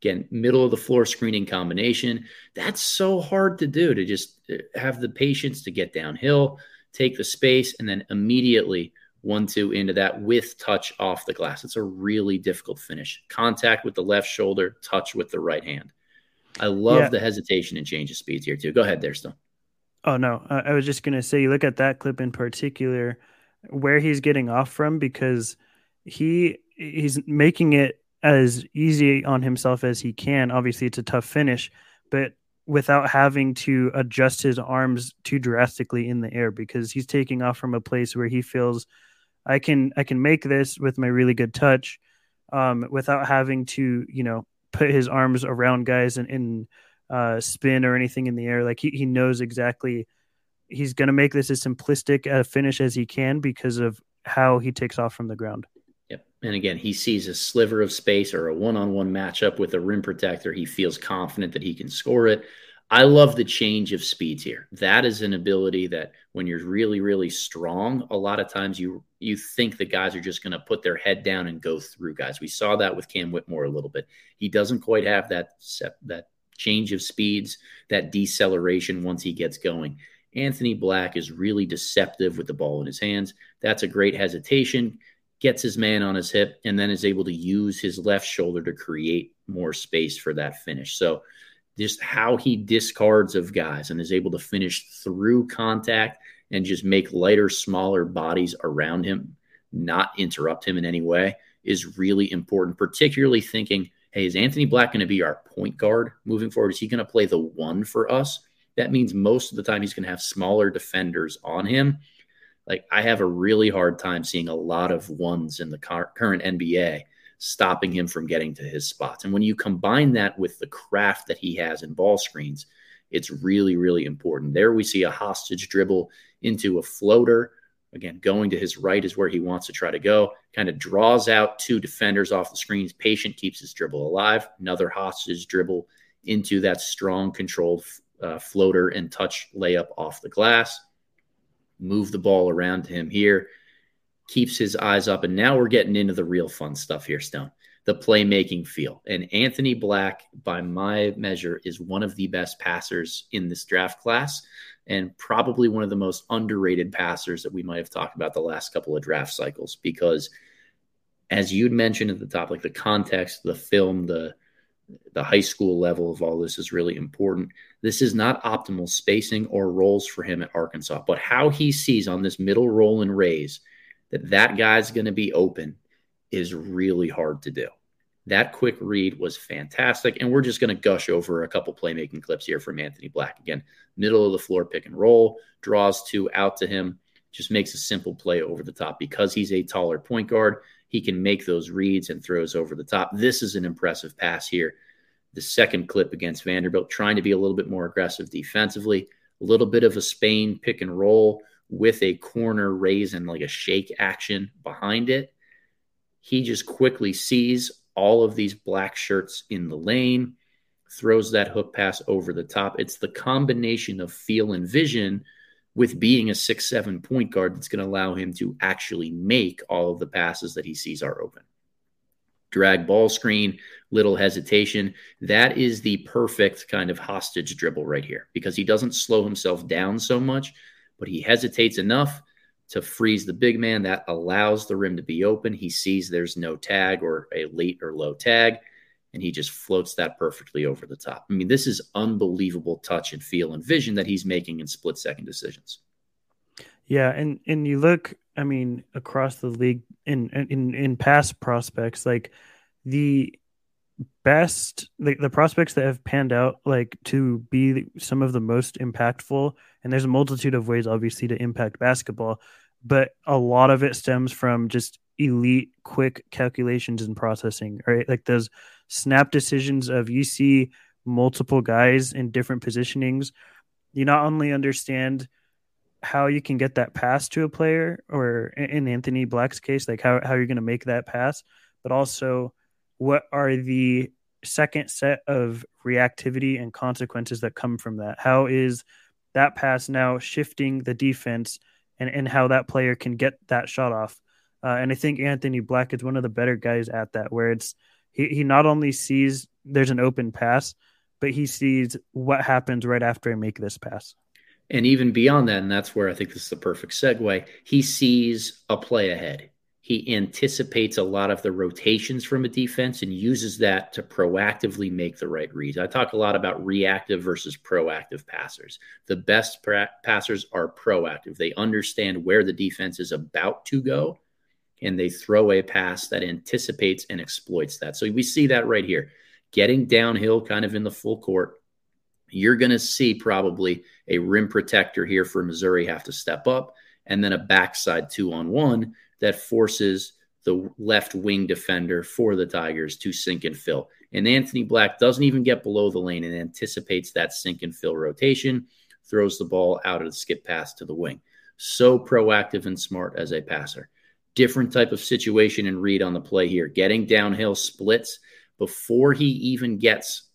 [SPEAKER 1] again middle of the floor screening combination that's so hard to do to just uh, have the patience to get downhill take the space, and then immediately one two into that with touch off the glass. It's a really difficult finish. Contact with the left shoulder, touch with the right hand. I love yeah. the hesitation and change of speeds here too. Go ahead there, still.
[SPEAKER 2] Oh no, I was just gonna say, you look at that clip in particular, where he's getting off from because he he's making it as easy on himself as he can. Obviously, it's a tough finish, but without having to adjust his arms too drastically in the air because he's taking off from a place where he feels I can I can make this with my really good touch um, without having to you know put his arms around guys and, and uh, spin or anything in the air like he, he knows exactly he's going to make this as simplistic a finish as he can because of how he takes off from the ground.
[SPEAKER 1] Yep. And again, he sees a sliver of space or a one on one matchup with a rim protector. He feels confident that he can score it. I love the change of speeds here. That is an ability that when you're really, really strong, a lot of times you you think the guys are just going to put their head down and go through guys. We saw that with Cam Whitmore a little bit. He doesn't quite have that set, that change of speeds, that deceleration once he gets going. Anthony Black is really deceptive with the ball in his hands. That's a great hesitation gets his man on his hip, and then is able to use his left shoulder to create more space for that finish. So, just how he discards of guys and is able to finish through contact and just make lighter, smaller bodies around him not interrupt him in any way is really important, particularly thinking, is Anthony Black going to be our point guard moving forward? Is he going to play the one for us? That means most of the time he's going to have smaller defenders on him like I have a really hard time seeing a lot of ones in the car- current NBA stopping him from getting to his spots. And when you combine that with the craft that he has in ball screens, it's really, really important. There we see a hostage dribble into a floater. Again, going to his right is where he wants to try to go. Kind of draws out two defenders off the screens. Patient keeps his dribble alive. Another hostage dribble into that strong, controlled uh, floater and touch layup off the glass move the ball around to him here, keeps his eyes up. And now we're getting into the real fun stuff here, Stone. The playmaking feel. And Anthony Black, by my measure, is one of the best passers in this draft class and probably one of the most underrated passers that we might have talked about the last couple of draft cycles because as you'd mentioned at the top like the context the film the the high school level of all this is really important. This is not optimal spacing or roles for him at Arkansas, but how he sees on this middle roll and raise that that guy's going to be open is really hard to do. That quick read was fantastic. And we're just going to gush over a couple playmaking clips here from Anthony Black. Again, middle of the floor pick and roll, draws two out to him, just makes a simple play over the top because he's a taller point guard. He can make those reads and throws over the top. This is an impressive pass here. The second clip against Vanderbilt, trying to be a little bit more aggressive defensively, a little bit of a Spain pick and roll with a corner raise and like a shake action behind it. He just quickly sees all of these black shirts in the lane, throws that hook pass over the top. It's the combination of feel and vision with being a six seven point guard that's going to allow him to actually make all of the passes that he sees are open. Drag ball screen, little hesitation. That is the perfect kind of hostage dribble right here because he doesn't slow himself down so much, but he hesitates enough to freeze the big man. That allows the rim to be open. He sees there's no tag or a late or low tag, and he just floats that perfectly over the top. I mean, this is unbelievable touch and feel and vision that he's making in split second decisions.
[SPEAKER 2] Yeah, and and you look, I mean, across the league in in in past prospects, like the best the, the prospects that have panned out like to be some of the most impactful and there's a multitude of ways obviously to impact basketball but a lot of it stems from just elite quick calculations and processing right like those snap decisions of you see multiple guys in different positionings you not only understand how you can get that pass to a player or in anthony black's case like how, how you're going to make that pass but also what are the second set of reactivity and consequences that come from that? How is that pass now shifting the defense and, and how that player can get that shot off? Uh, and I think Anthony Black is one of the better guys at that, where it's he, he not only sees there's an open pass, but he sees what happens right after I make this pass.
[SPEAKER 1] And even beyond that, and that's where I think this is the perfect segue, he sees a play ahead. He anticipates a lot of the rotations from a defense and uses that to proactively make the right reads. I talk a lot about reactive versus proactive passers. The best pra- passers are proactive. They understand where the defense is about to go and they throw a pass that anticipates and exploits that. So we see that right here. Getting downhill kind of in the full court, you're going to see probably a rim protector here for Missouri have to step up and then a backside two on one that forces the left wing defender for the Tigers to sink and fill. And Anthony Black doesn't even get below the lane and anticipates that sink and fill rotation, throws the ball out of the skip pass to the wing. So proactive and smart as a passer. Different type of situation and read on the play here. Getting downhill splits before he even gets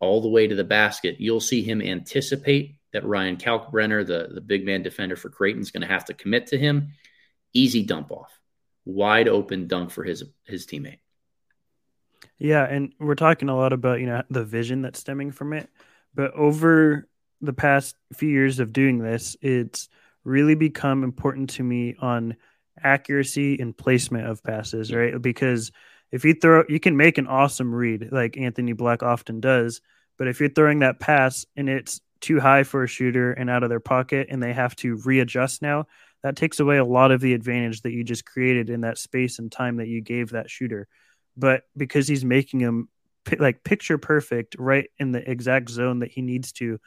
[SPEAKER 1] all the way to the basket. You'll see him anticipate that Ryan Kalkbrenner, the, the big man defender for Creighton, is going to have to commit to him easy dump off, wide open dunk for his his teammate.
[SPEAKER 2] Yeah, and we're talking a lot about you know the vision that's stemming from it, but over the past few years of doing this, it's really become important to me on accuracy and placement of passes, right? Because if you throw, you can make an awesome read like Anthony Black often does, but if you're throwing that pass and it's too high for a shooter and out of their pocket and they have to readjust now, that takes away a lot of the advantage that you just created in that space and time that you gave that shooter. But because he's making him like picture perfect right in the exact zone that he needs to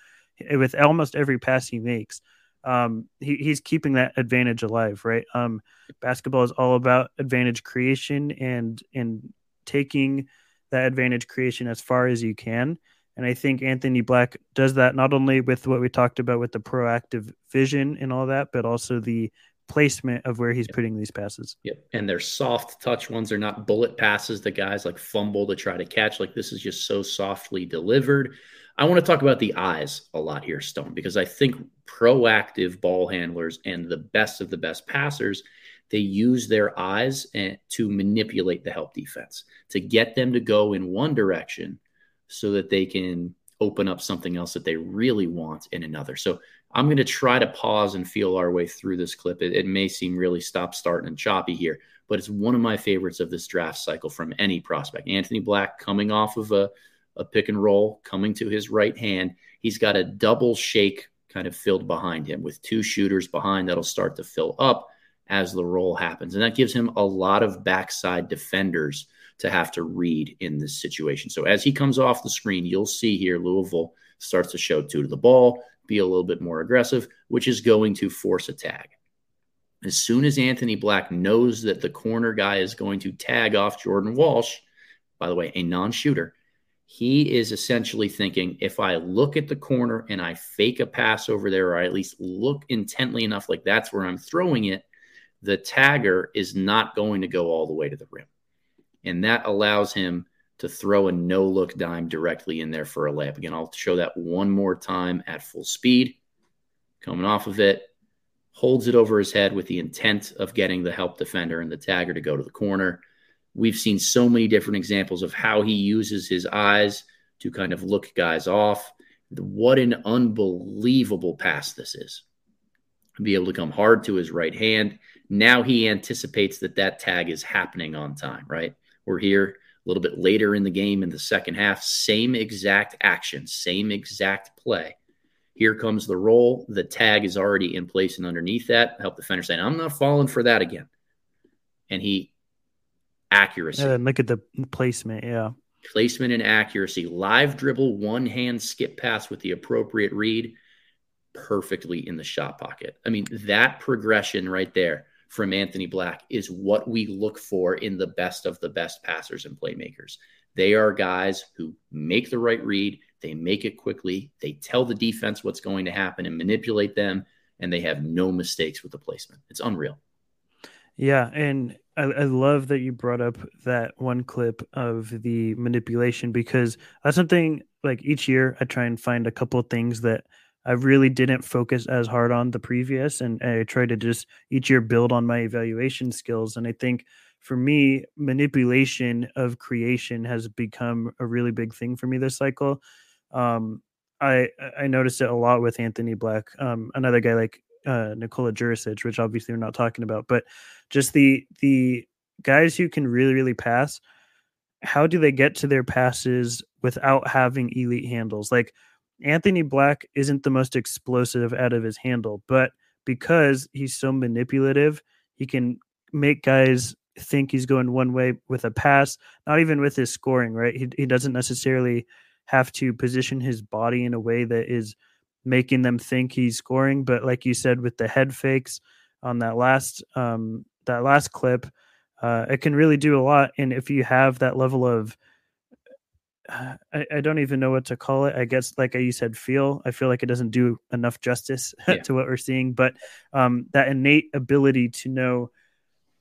[SPEAKER 2] with almost every pass he makes, um, he, he's keeping that advantage alive, right? Um, basketball is all about advantage creation and and taking that advantage creation as far as you can. And I think Anthony Black does that not only with what we talked about with the proactive vision and all that, but also the placement of where he's yep. putting these passes.
[SPEAKER 1] Yep. And they're soft touch ones. They're not bullet passes that guys like fumble to try to catch. Like this is just so softly delivered. I want to talk about the eyes a lot here, Stone, because I think proactive ball handlers and the best of the best passers, they use their eyes eh, to manipulate the help defense, to get them to go in one direction so that they can open up something else that they really want in another. So I'm going to try to pause and feel our way through this clip. It, it, may seem really stop, start, and choppy here, but it's one of my favorites of this draft cycle from any prospect. Anthony Black coming off of a, a pick and roll, coming to his right hand. He's got a double shake kind of filled behind him with two shooters behind that'll start to fill up as the roll happens. And that gives him a lot of backside defenders to have to read in this situation. So as he comes off the screen, you'll see here Louisville starts to show two to the ball. be a little bit more aggressive, which is going to force a tag. As soon as Anthony Black knows that the corner guy is going to tag off Jordan Walsh, by the way, a non shooter, he is essentially thinking if I look at the corner and I fake a pass over there, or I at least look intently enough like that's where I'm throwing it, the tagger is not going to go all the way to the rim. And that allows him to throw a no look dime directly in there for a layup. Again, I'll show that one more time at full speed. Coming off of it, holds it over his head with the intent of getting the help defender and the tagger to go to the corner. We've seen so many different examples of how he uses his eyes to kind of look guys off. What an unbelievable pass this is. Be able to come hard to his right hand. Now he anticipates that that tag is happening on time, right? We're here a little bit later in the game in the second half. Same exact action, same exact play here comes the roll. The tag is already in place and underneath that. Help defender saying, I'm not falling for that again. And he accuracy.
[SPEAKER 2] And look at the placement. Yeah.
[SPEAKER 1] Placement and accuracy. Live dribble, one hand skip pass with the appropriate read perfectly in the shot pocket. I mean, that progression right there from Anthony Black is what we look for in the best of the best passers and playmakers. They are guys who make the right read, they make it quickly. They tell the defense what's going to happen and manipulate them, and they have no mistakes with the placement. It's unreal.
[SPEAKER 2] Yeah, and I, I, love that you brought up that one clip of the manipulation because that's something like each year I try and find a couple of things that I really didn't focus as hard on the previous, and I try to just each year build on my evaluation skills. And I think for me, manipulation of creation has become a really big thing for me this cycle. Um, I I noticed it a lot with Anthony Black, um, another guy like uh, Nikola Jurisic, which obviously we're not talking about, but just the the guys who can really really pass. How do they get to their passes without having elite handles? Like Anthony Black isn't the most explosive out of his handle, but because he's so manipulative, he can make guys think he's going one way with a pass, not even with his scoring, right? He, he doesn't necessarily have to position his body in a way that is making them think he's scoring. But like you said, with the head fakes on that last um, that last clip, uh, it can really do a lot. And if you have that level of I, I, don't even know what to call it. I guess, like you said, feel. I feel like it doesn't do enough justice [laughs] yeah. to what we're seeing. But um, that innate ability to know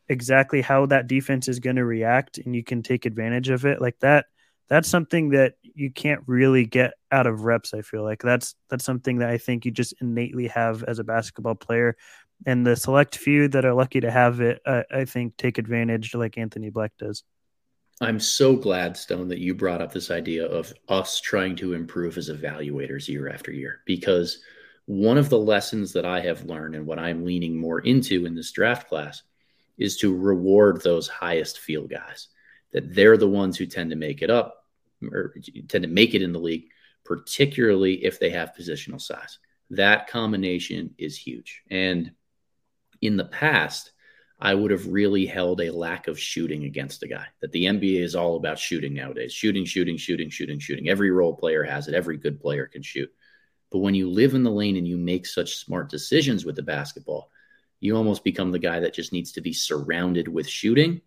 [SPEAKER 2] exactly how that defense is going to react, and you can take advantage of it, like that that's something that you can't really get out of reps i feel like that's that's something that i think you just innately have as a basketball player and the select few that are lucky to have it uh, i think take advantage like anthony black does
[SPEAKER 1] i'm so glad stone that you brought up this idea of us trying to improve as evaluators year after year because one of the lessons that i have learned and what i'm leaning more into in this draft class is to reward those highest feel guys that they're the ones who tend to make it up or tend to make it in the league, particularly if they have positional size. That combination is huge. And in the past, I would have really held a lack of shooting against a guy. That the NBA is all about shooting nowadays shooting, shooting, shooting, shooting, shooting. Every role player has it, every good player can shoot. But when you live in the lane and you make such smart decisions with the basketball, you almost become the guy that just needs to be surrounded with shooting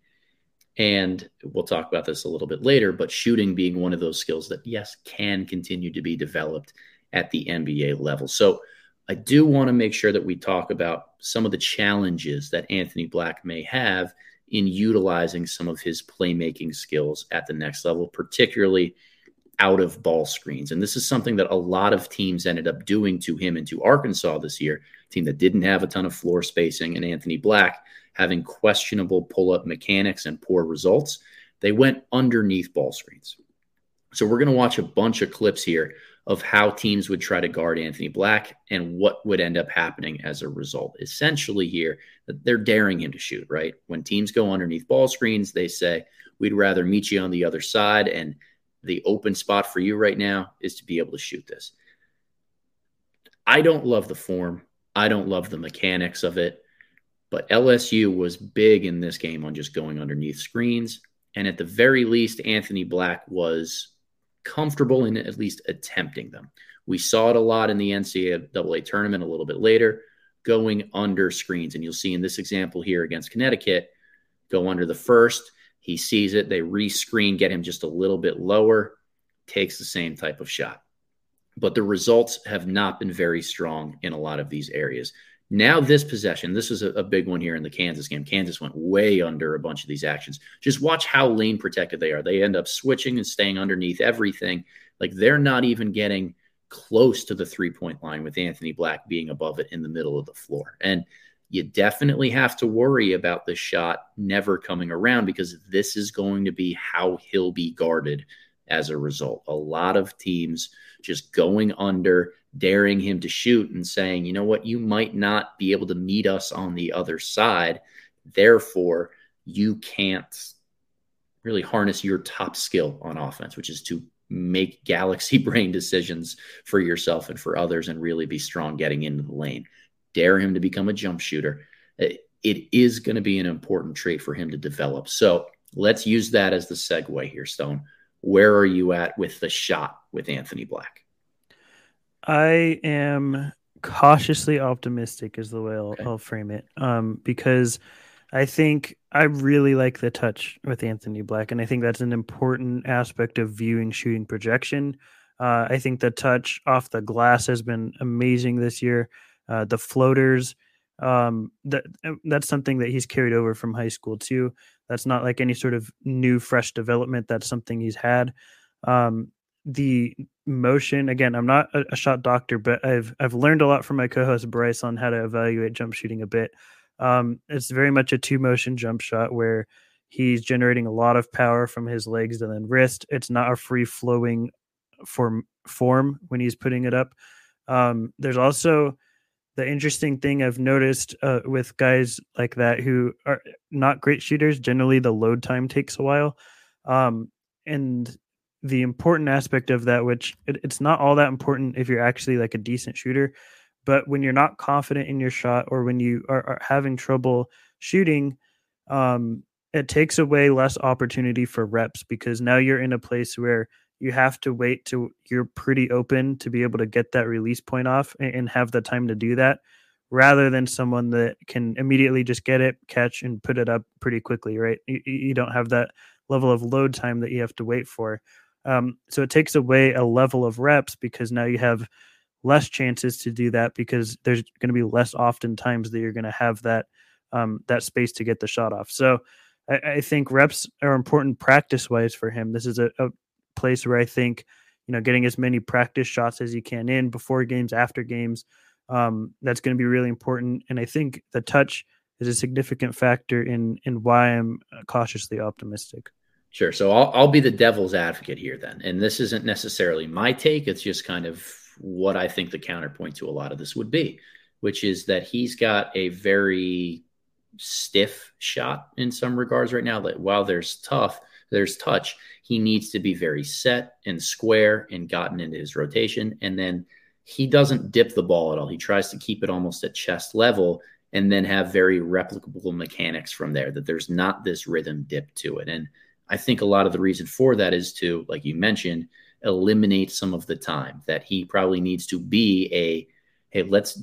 [SPEAKER 1] and we'll talk about this a little bit later, but shooting being one of those skills that, yes, can continue to be developed at the NBA level. So I do want to make sure that we talk about some of the challenges that Anthony Black may have in utilizing some of his playmaking skills at the next level, particularly out of ball screens. And this is something that a lot of teams ended up doing to him and to Arkansas this year, team that didn't have a ton of floor spacing. And Anthony Black having questionable pull up mechanics and poor results, they went underneath ball screens. So we're going to watch a bunch of clips here of how teams would try to guard Anthony Black and what would end up happening as a result. Essentially, here, they're daring him to shoot, right? When teams go underneath ball screens, they say, We'd rather meet you on the other side. And the open spot for you right now is to be able to shoot this. I don't love the form. I don't love the mechanics of it. But LSU was big in this game on just going underneath screens. And at the very least, Anthony Black was comfortable in at least attempting them. We saw it a lot in the NCAA tournament a little bit later, going under screens. And you'll see in this example here against Connecticut, go under the first. He sees it. They rescreen, get him just a little bit lower, takes the same type of shot. But the results have not been very strong in a lot of these areas. Now, this possession, this is a, a, big one here in the Kansas game. Kansas went way under a bunch of these actions. Just watch how lane protected they are. They end up switching and staying underneath everything. Like they're not even getting close to the three point line with Anthony Black being above it in the middle of the floor. And you definitely have to worry about the shot never coming around because this is going to be how he'll be guarded as a result. A lot of teams just going under, daring him to shoot and saying, you know what, you might not be able to meet us on the other side. Therefore, you can't really harness your top skill on offense, which is to make galaxy [laughs] brain decisions for yourself and for others and really be strong getting into the lane. Dare him to become a jump shooter. It is going to be an important trait for him to develop. So let's use that as the segue here, Stone. Where are you at with the shot with Anthony Black?
[SPEAKER 2] I am cautiously optimistic, is the way I'll, okay. I'll frame it. Um, because I think I really like the touch with Anthony Black, and I think that's an important aspect of viewing shooting projection. Uh, I think the touch off the glass has been amazing this year. Uh, the floaters, um, that that's something that he's carried over from high school too. That's not like any sort of new, fresh development. That's something he's had. Um, the motion again i'm not a, a, shot doctor but i've i've learned a lot from my co-host bryce on how to evaluate jump shooting a bit um, it's very much a two motion jump shot where he's generating a lot of power from his legs and then wrist it's not a free flowing form form when he's putting it up um, there's also the interesting thing i've noticed uh, with guys like that who are not great shooters generally the load time takes a while um, and the important aspect of that, which it, it's not all that important if you're actually like a decent shooter, but when you're not confident in your shot or when you are, are having trouble shooting, um, it takes away less opportunity for reps because now you're in a place where you have to wait to you're pretty open to be able to get that release point off and, and have the time to do that rather than someone that can immediately just get it catch and put it up pretty quickly right you, you don't have that level of load time that you have to wait for um, so it takes away a level of reps because now you have less chances to do that because there's going to be less often times that you're going to have that um, that space to get the shot off. So I, I think reps are important practice wise for him. This is a, a, place where I think you know getting as many practice shots as you can in before games, after games. Um, that's going to be really important. And I think the touch is a significant factor in in why I'm cautiously optimistic.
[SPEAKER 1] Sure. So I'll, I'll be the devil's advocate here then. And this isn't necessarily my take. It's just kind of what I think the counterpoint to a lot of this would be, which is that he's got a very stiff shot in some regards right now. That while there's tough, there's touch, he needs to be very set and square and gotten into his rotation. And then he doesn't dip the ball at all. He tries to keep it almost at chest level and then have very replicable mechanics from there, that there's not this rhythm dip to it. And I think a lot of the reason for that is to, like you mentioned, eliminate some of the time that he probably needs to be a, hey, let's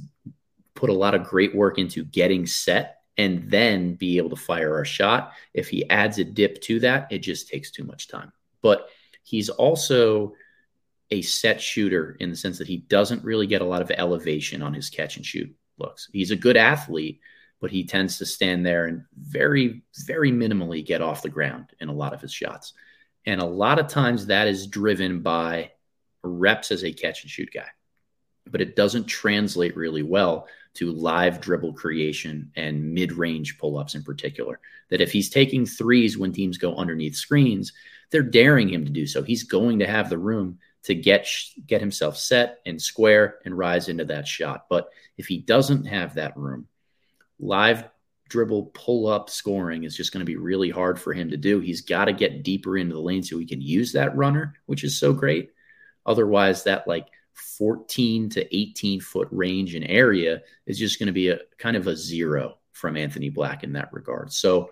[SPEAKER 1] put a lot of great work into getting set and then be able to fire our shot. If he adds a dip to that, it just takes too much time. But he's also a set shooter in the sense that he doesn't really get a lot of elevation on his catch and shoot looks. He's a good athlete, but he tends to stand there and very, very minimally get off the ground in a lot of his shots. And a lot of times that is driven by reps as a catch and shoot guy, but it doesn't translate really well to live dribble creation and mid range pull ups in particular. That if he's taking threes when teams go underneath screens, they're daring him to do so. He's going to have the room to get get himself set and square and rise into that shot. But if he doesn't have that room, live dribble pull up scoring is just going to be really hard for him to do. He's got to get deeper into the lane so he can use that runner, which is so great. Otherwise, that like 14 to 18 foot range and area is just going to be a kind of a zero from Anthony Black in that regard. So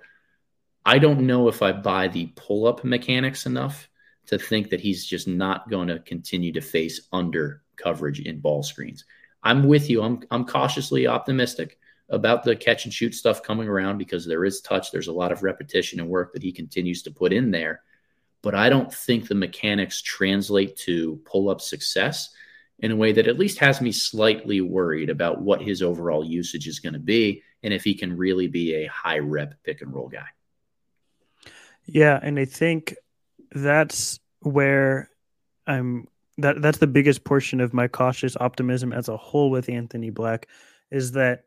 [SPEAKER 1] I don't know if I buy the pull up mechanics enough to think that he's just not going to continue to face under coverage in ball screens. I'm with you. I'm I'm cautiously optimistic about the catch and shoot stuff coming around because there is touch. There's a lot of repetition and work that he continues to put in there. But I don't think the mechanics translate to pull up success in a way that at least has me slightly worried about what his overall usage is going to be and if he can really be a high rep pick and roll guy.
[SPEAKER 2] Yeah, and I think that's where I'm that that's the biggest portion of my cautious optimism as a whole with Anthony Black is that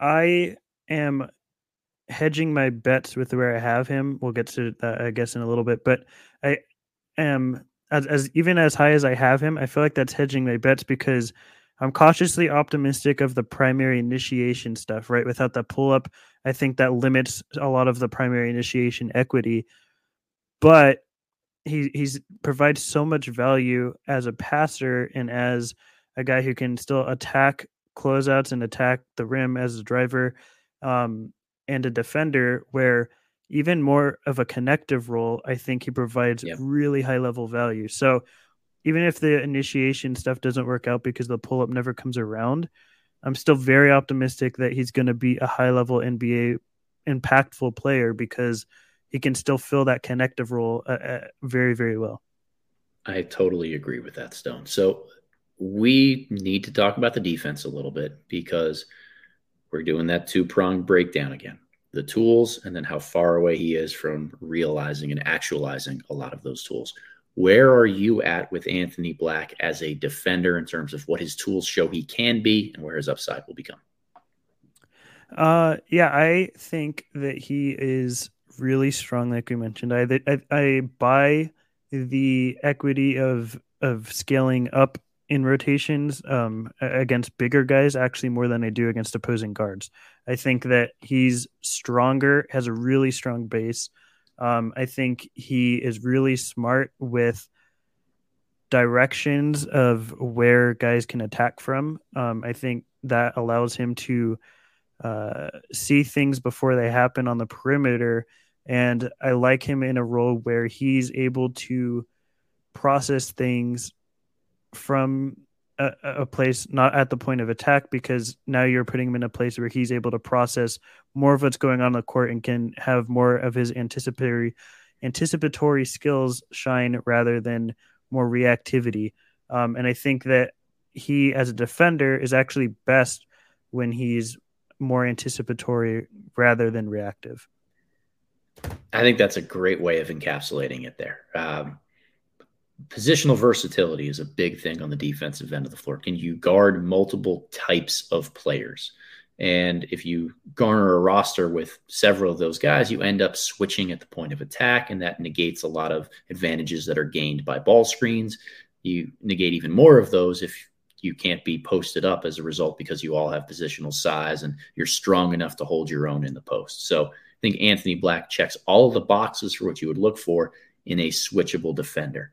[SPEAKER 2] I am hedging my bets with where I have him. We'll get to that I guess in a little bit, but I am as, as even as high as I have him, I feel like that's hedging my bets because I'm cautiously optimistic of the primary initiation stuff, right? Without that pull up, I think that limits a lot of the primary initiation equity. But he he's provides so much value as a passer and as a guy who can still attack closeouts and attack the rim as a driver um, and a defender where even more of a connective role i think he provides really high level value so even if the initiation stuff doesn't work out because the pull up never comes around i'm still very optimistic that he's going to be a high level nba impactful player because he can still fill that connective role uh, uh, very, very well.
[SPEAKER 1] I totally agree with that, Stone. So we need to talk about the defense a little bit because we're doing that two pronged breakdown again the tools and then how far away he is from realizing and actualizing a lot of those tools. Where are you at with Anthony Black as a defender in terms of what his tools show he can be and where his upside will become?
[SPEAKER 2] Uh, yeah, I think that he is really strong, like we mentioned. I, I I buy the equity of of scaling up in rotations um, against bigger guys actually more than I do against opposing guards. I think that he's stronger, has a really strong base. Um, I think he is really smart with directions of where guys can attack from. Um, I think that allows him to uh, see things before they happen on the perimeter and I like him in a role where he's able to process things from a, a, place not at the point of attack because now you're putting him in a place where he's able to process more of what's going on in the court and can have more of his anticipatory anticipatory skills shine rather than more reactivity. Um, and I think that he, as a defender, is actually best when he's more anticipatory rather than reactive.
[SPEAKER 1] I think that's a great way of encapsulating it there. Um, positional versatility is a big thing on the defensive end of the floor. Can you guard multiple types of players? And if you garner a roster with several of those guys, you end up switching at the point of attack, and that negates a lot of advantages that are gained by ball screens. You negate even more of those if you can't be posted up as a result because you all have positional size and you're strong enough to hold your own in the post. So I think Anthony Black checks all of the boxes for what you would look for in a switchable defender.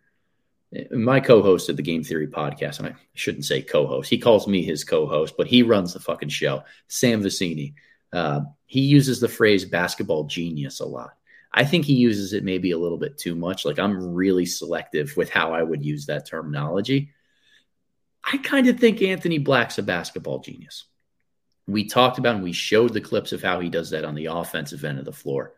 [SPEAKER 1] My co-host of the Game Theory podcast, and I shouldn't say co-host, he calls me his co-host, but he runs the fucking show. Sam Vecenie, uh, he uses the phrase "basketball genius" a lot. I think he uses it maybe a little bit too much. Like I'm really selective with how I would use that terminology. I kind of think Anthony Black's a basketball genius we talked about and we showed the clips of how he does that on the offensive end of the floor.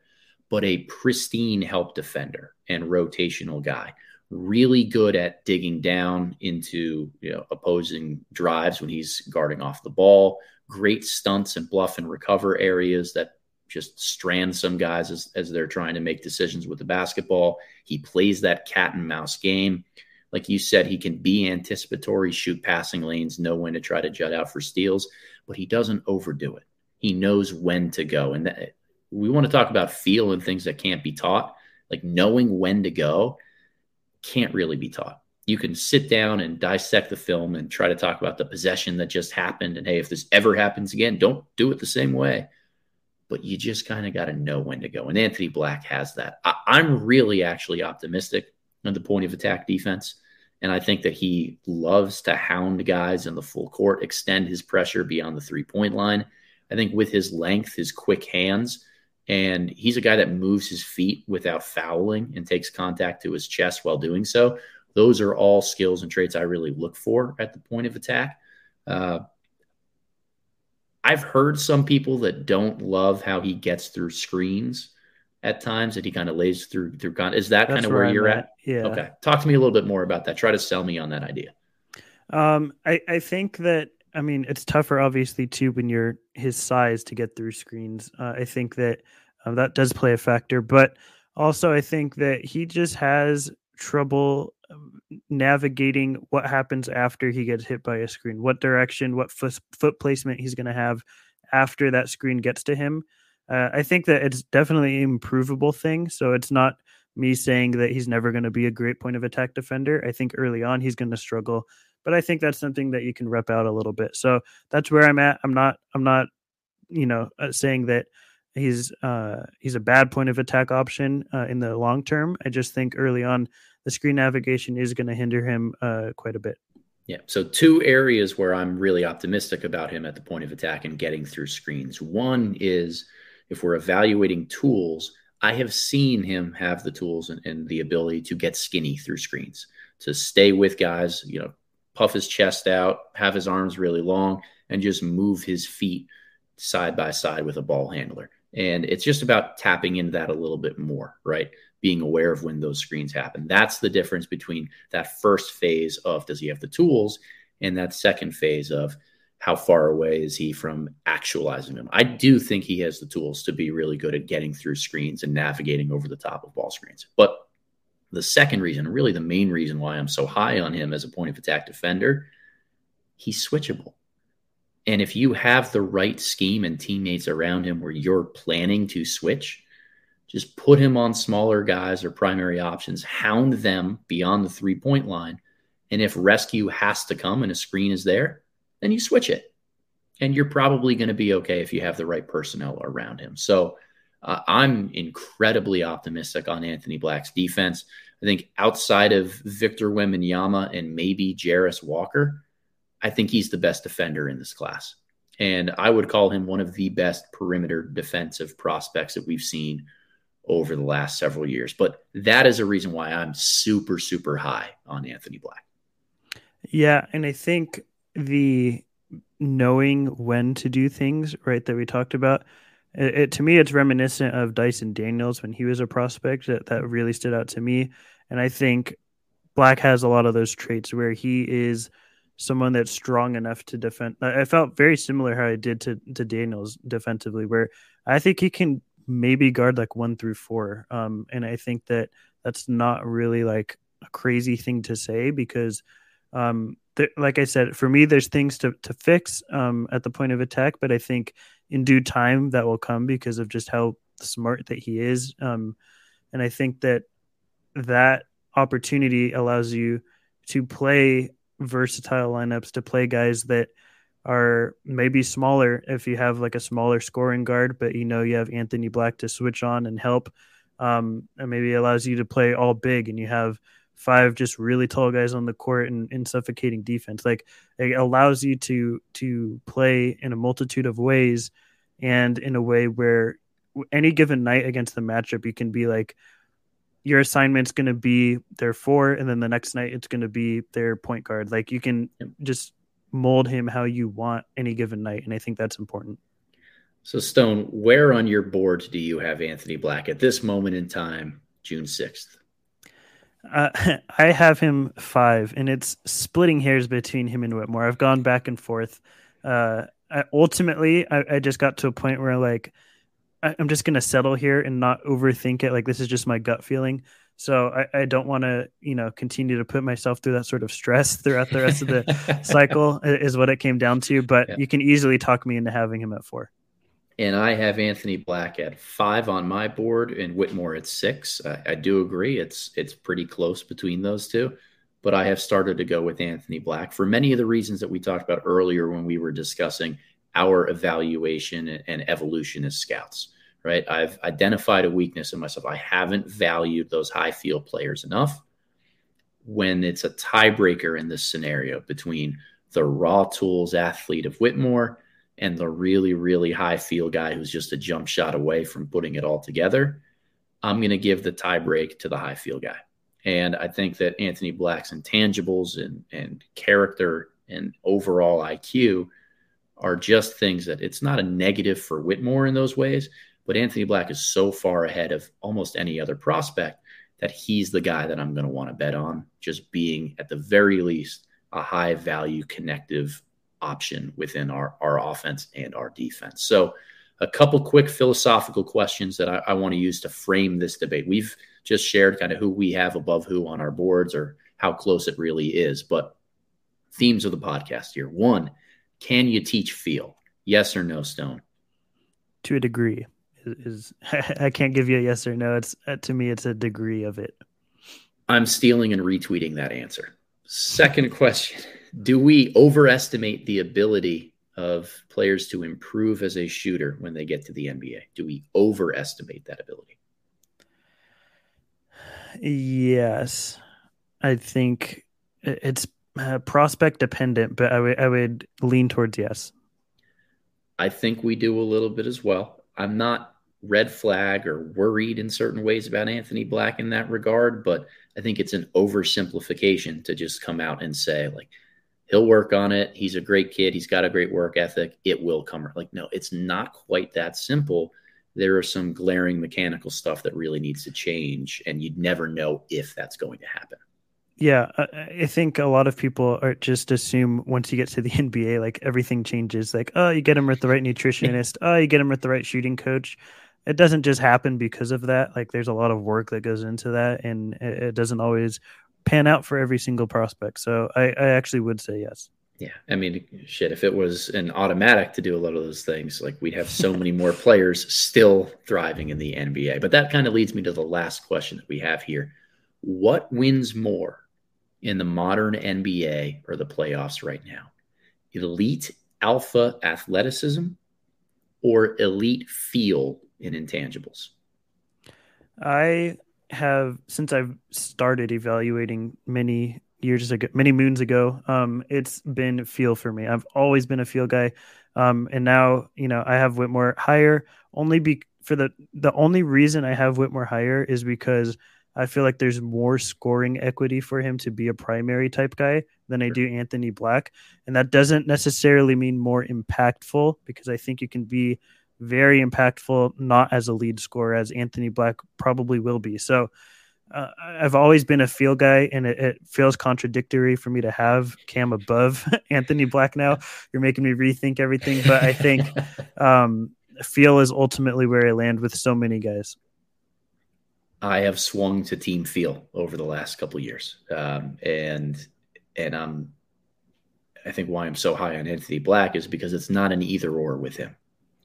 [SPEAKER 1] But a pristine help defender and rotational guy, really good at digging down into you know, opposing drives when he's guarding off the ball. Great stunts and bluff and recover areas that just strand some guys as, as they're trying to make decisions with the basketball. He plays that cat and mouse game. Like you said, he can be anticipatory, shoot passing lanes, know when to try to jut out for steals but he doesn't overdo it. He knows when to go. And that, we want to talk about feel and things that can't be taught. Like knowing when to go can't really be taught. You can sit down and dissect the film and try to talk about the possession that just happened. And hey, if this ever happens again, don't do it the same way. But you just kind of got to know when to go. And Anthony Black has that. I, I'm really actually optimistic on the point of attack defense. And I think that he loves to hound guys in the full court, extend his pressure beyond the three point line. I think with his length, his quick hands, And he's a guy that moves his feet without fouling and takes contact to his chest while doing so. Those are all skills and traits I really look for at the point of attack. Uh, I've heard some people that don't love how he gets through screens at times that he kind of lays through through con- is that That's kind of where, where you're at? at?
[SPEAKER 2] Yeah.
[SPEAKER 1] Okay. Talk to me a little bit more about that. Try to sell me on that idea.
[SPEAKER 2] Um, I, I think that I mean it's tougher obviously too when you're his size to get through screens. Uh, I think that uh, that does play a factor, but also I think that he just has trouble um, navigating what happens after he gets hit by a screen, what direction, what foot, foot placement he's going to have after that screen gets to him. Uh, I think that it's definitely an improvable thing. So it's not me saying that he's never going to be a great point of attack defender. I think early on he's going to struggle, but I think that's something that you can rep out a little bit. So that's where I'm at. I'm not. I'm not. You know, uh, saying that he's uh, he's a bad point of attack option uh, in the long term. I just think early on the screen navigation is going to hinder him uh, quite a bit.
[SPEAKER 1] Yeah. So, two areas where I'm really optimistic about him at the point of attack and getting through screens. One is if we're evaluating tools, I have seen him have the tools and, and, the ability to get skinny through screens, to stay with guys, you know, puff his chest out, have his arms really long, and just move his feet side by side with a ball handler. And it's just about tapping into that a little bit more, right? being aware of when those screens happen. That's the difference between that first phase of does he have the tools and that second phase of how far away is he from actualizing them. I do think he has the tools to be really good at getting through screens and navigating over the top of ball screens. But the second reason, really the main reason why I'm so high on him as a point of attack defender, he's switchable. And if you have the right scheme and teammates around him where you're planning to switch, just put him on smaller guys or primary options, hound them beyond the three point line. And if rescue has to come and a screen is there, then you switch it. And you're probably going to be okay if you have the right personnel around him. So uh, I'm incredibly optimistic on Anthony Black's defense. I think outside of Victor Wembanyama and maybe Jarace Walker, I think he's the best defender in this class. And I would call him one of the best perimeter defensive prospects that we've seen over the last several years. But that is a reason why I'm super, super high on Anthony Black.
[SPEAKER 2] Yeah. And I think the knowing when to do things, right, that we talked about, it, it, to me, it's reminiscent of Dyson Daniels when he was a prospect that, that really stood out to me. And I think Black has a lot of those traits where he is someone that's strong enough to defend. I felt very similar how I did to, to Daniels defensively, where I think he can maybe guard like one through four. Um, and I think that that's not really like a crazy thing to say because, um, th- like I said, for me, there's things to, to fix um, at the point of attack, but I think in due time that will come because of just how smart that he is. Um, and I think that that opportunity allows you to play versatile lineups, to play guys that – are maybe smaller if you have like a smaller scoring guard, but you know you have Anthony Black to switch on and help. Um, and maybe allows you to play all big and you have five just really tall guys on the court and, in suffocating defense. Like it allows you to to play in a multitude of ways and in a way where any given night against the matchup you can be like your assignment's going to be their four and then the next night it's going to be their point guard like you can just mold him how you want any given night. And I think that's important.
[SPEAKER 1] So, Stone, where on your board do you have Anthony Black at this moment in time, June 6th?
[SPEAKER 2] Uh, [laughs] I have him five, and it's splitting hairs between him and Whitmore. I've gone back and forth. Uh, I, ultimately, I, I, just got to a point where, like, I, I'm just going to settle here and not overthink it. Like, this is just my gut feeling. So I, I don't want to, you know, continue to put myself through that sort of stress [laughs] throughout the rest of the [laughs] cycle is what it came down to. But yeah. you can easily talk me into having him at four.
[SPEAKER 1] And I have Anthony Black at five on my board and Whitmore at six. I, I do agree. It's it's pretty close between those two. But I have started to go with Anthony Black for many of the reasons that we talked about earlier when we were discussing our evaluation and evolution as scouts right? I've identified a weakness in myself. I haven't valued those high feel players enough. When it's a tiebreaker in this scenario between the raw tools athlete of Whitmore and the really, really high feel guy who's just a jump shot away from putting it all together, I'm going to give the tie break to the high feel guy. And I think that Anthony Black's intangibles and, and character and overall IQ are just things that it's not a negative for Whitmore in those ways, but Anthony Black is so far ahead of almost any other prospect that he's the guy that I'm going to want to bet on, just being at the very least a high value connective option within our, our offense and our defense. So, a couple quick philosophical questions that I, I want to use to frame this debate. We've just shared kind of who we have above who on our boards or how close it really is. But themes of the podcast here one, can you teach feel? Yes or no, Stone?
[SPEAKER 2] To a degree. Is, [laughs] I can't give you a yes or no. It's uh, to me, it's a degree of it.
[SPEAKER 1] I'm stealing and retweeting that answer. Second question Do we overestimate the ability of players to improve as a shooter when they get to the NBA? Do we overestimate that ability?
[SPEAKER 2] Yes. I think it's uh, prospect dependent, but I, w- I would lean towards yes.
[SPEAKER 1] I think we do a little bit as well. I'm not red flag or worried in certain ways about Anthony Black in that regard, but I think it's an oversimplification to just come out and say, like, he'll work on it. He's a great kid. He's got a great work ethic. It will come. Like, no, it's not quite that simple. There are some glaring mechanical stuff that really needs to change, and you'd never know if that's going to happen.
[SPEAKER 2] Yeah, I think a lot of people are just assume once you get to the [laughs] NBA, like everything changes. Like, oh, you get him with the right nutritionist. oh, you get him with the right shooting coach. It doesn't just happen because of that. Like, there's a lot of work that goes into that, and it doesn't always pan out for every single prospect. So I, I actually would say yes.
[SPEAKER 1] Yeah, I mean, shit. If it was an automatic to do a lot of those things, like we'd have so many more players still thriving in the NBA. But that kind of leads me to the last question that we have here: What wins more in the modern NBA or the playoffs right now? Elite alpha athleticism or elite feel in intangibles?
[SPEAKER 2] I have since I've started evaluating many years ago, many moons ago. Um, it's been feel for me. I've always been a feel guy, um, and now you know I have Whitmore higher only be for the the only reason I have Whitmore higher is because I feel like there's more scoring equity for him to be a primary type guy than I do Anthony Black, and that doesn't necessarily mean more impactful because I think you can be very impactful, not as a lead scorer as Anthony Black probably will be. So uh, I've always been a feel guy, and it, it, feels contradictory for me to have Cam above [laughs] Anthony Black now. You're making me rethink everything, but I think [laughs] um, feel is ultimately where I land with so many guys.
[SPEAKER 1] I have swung to team feel over the last couple years, um, and and I'm I think why I'm so high on Anthony Black is because it's not an either or with him.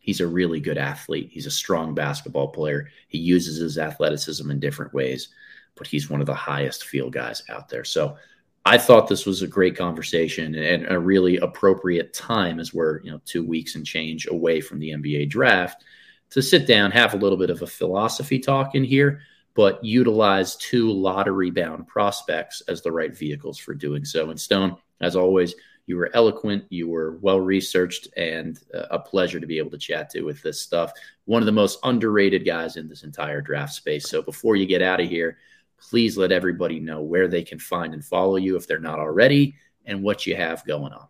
[SPEAKER 1] He's a really good athlete. He's a strong basketball player. He uses his athleticism in different ways, but he's one of the highest feel guys out there. So I thought this was a great conversation and a really appropriate time as we're, you know, two weeks and change away from the NBA draft to sit down, have a little bit of a philosophy talk in here, but utilize two lottery bound prospects as the right vehicles for doing so. And Stone, as always, you were eloquent, you were well researched, and uh, a pleasure to be able to chat to with this stuff. One of the most underrated guys in this entire draft space. So before you get out of here, please let everybody know where they can find and follow you if they're not already, and what you have going on.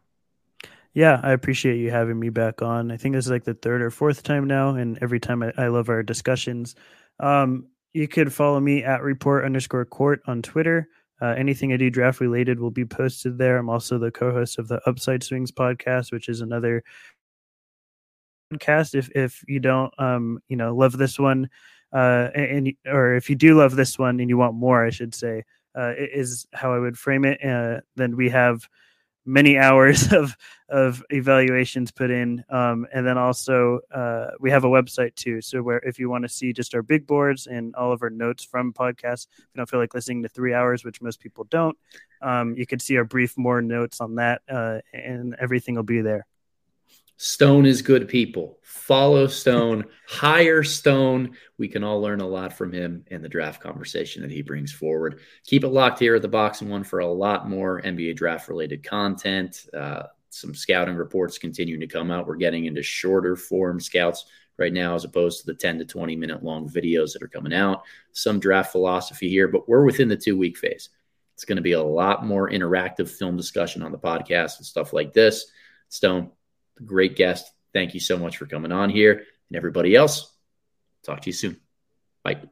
[SPEAKER 2] Yeah, I appreciate you having me back on. I think this is like the third or fourth time now, and every time I, I love our discussions. Um, you could follow me at report underscore court on Twitter. Uh, anything I do draft related will be posted there. I'm also the co-host of the Upside Swings podcast, which is another podcast. If if you don't, um, you know, love this one, uh, and or if you do love this one and you want more, I should say, uh, is how I would frame it. Uh, then we have many hours [laughs] of of evaluations put in. Um, and then also uh, we have a website too. So where if you want to see just our big boards and all of our notes from podcasts if you don't feel like listening to three hours which most people don't um, you can see our brief more notes on that uh, and everything will be there
[SPEAKER 1] Stone is good people. Follow Stone, hire Stone. We can all learn a lot from him and the draft conversation that he brings forward. Keep it locked here at the Box and One for a lot more NBA draft related content. Uh, some scouting reports continuing to come out. We're getting into shorter form scouts right now, as opposed to the 10 to 20 minute long videos that are coming out. Some draft philosophy here, but we're within the two week phase. It's going to be a lot more interactive film discussion on the podcast and stuff like this. Stone, great guest. Thank you so much for coming on here. And everybody else, talk to you soon. Bye.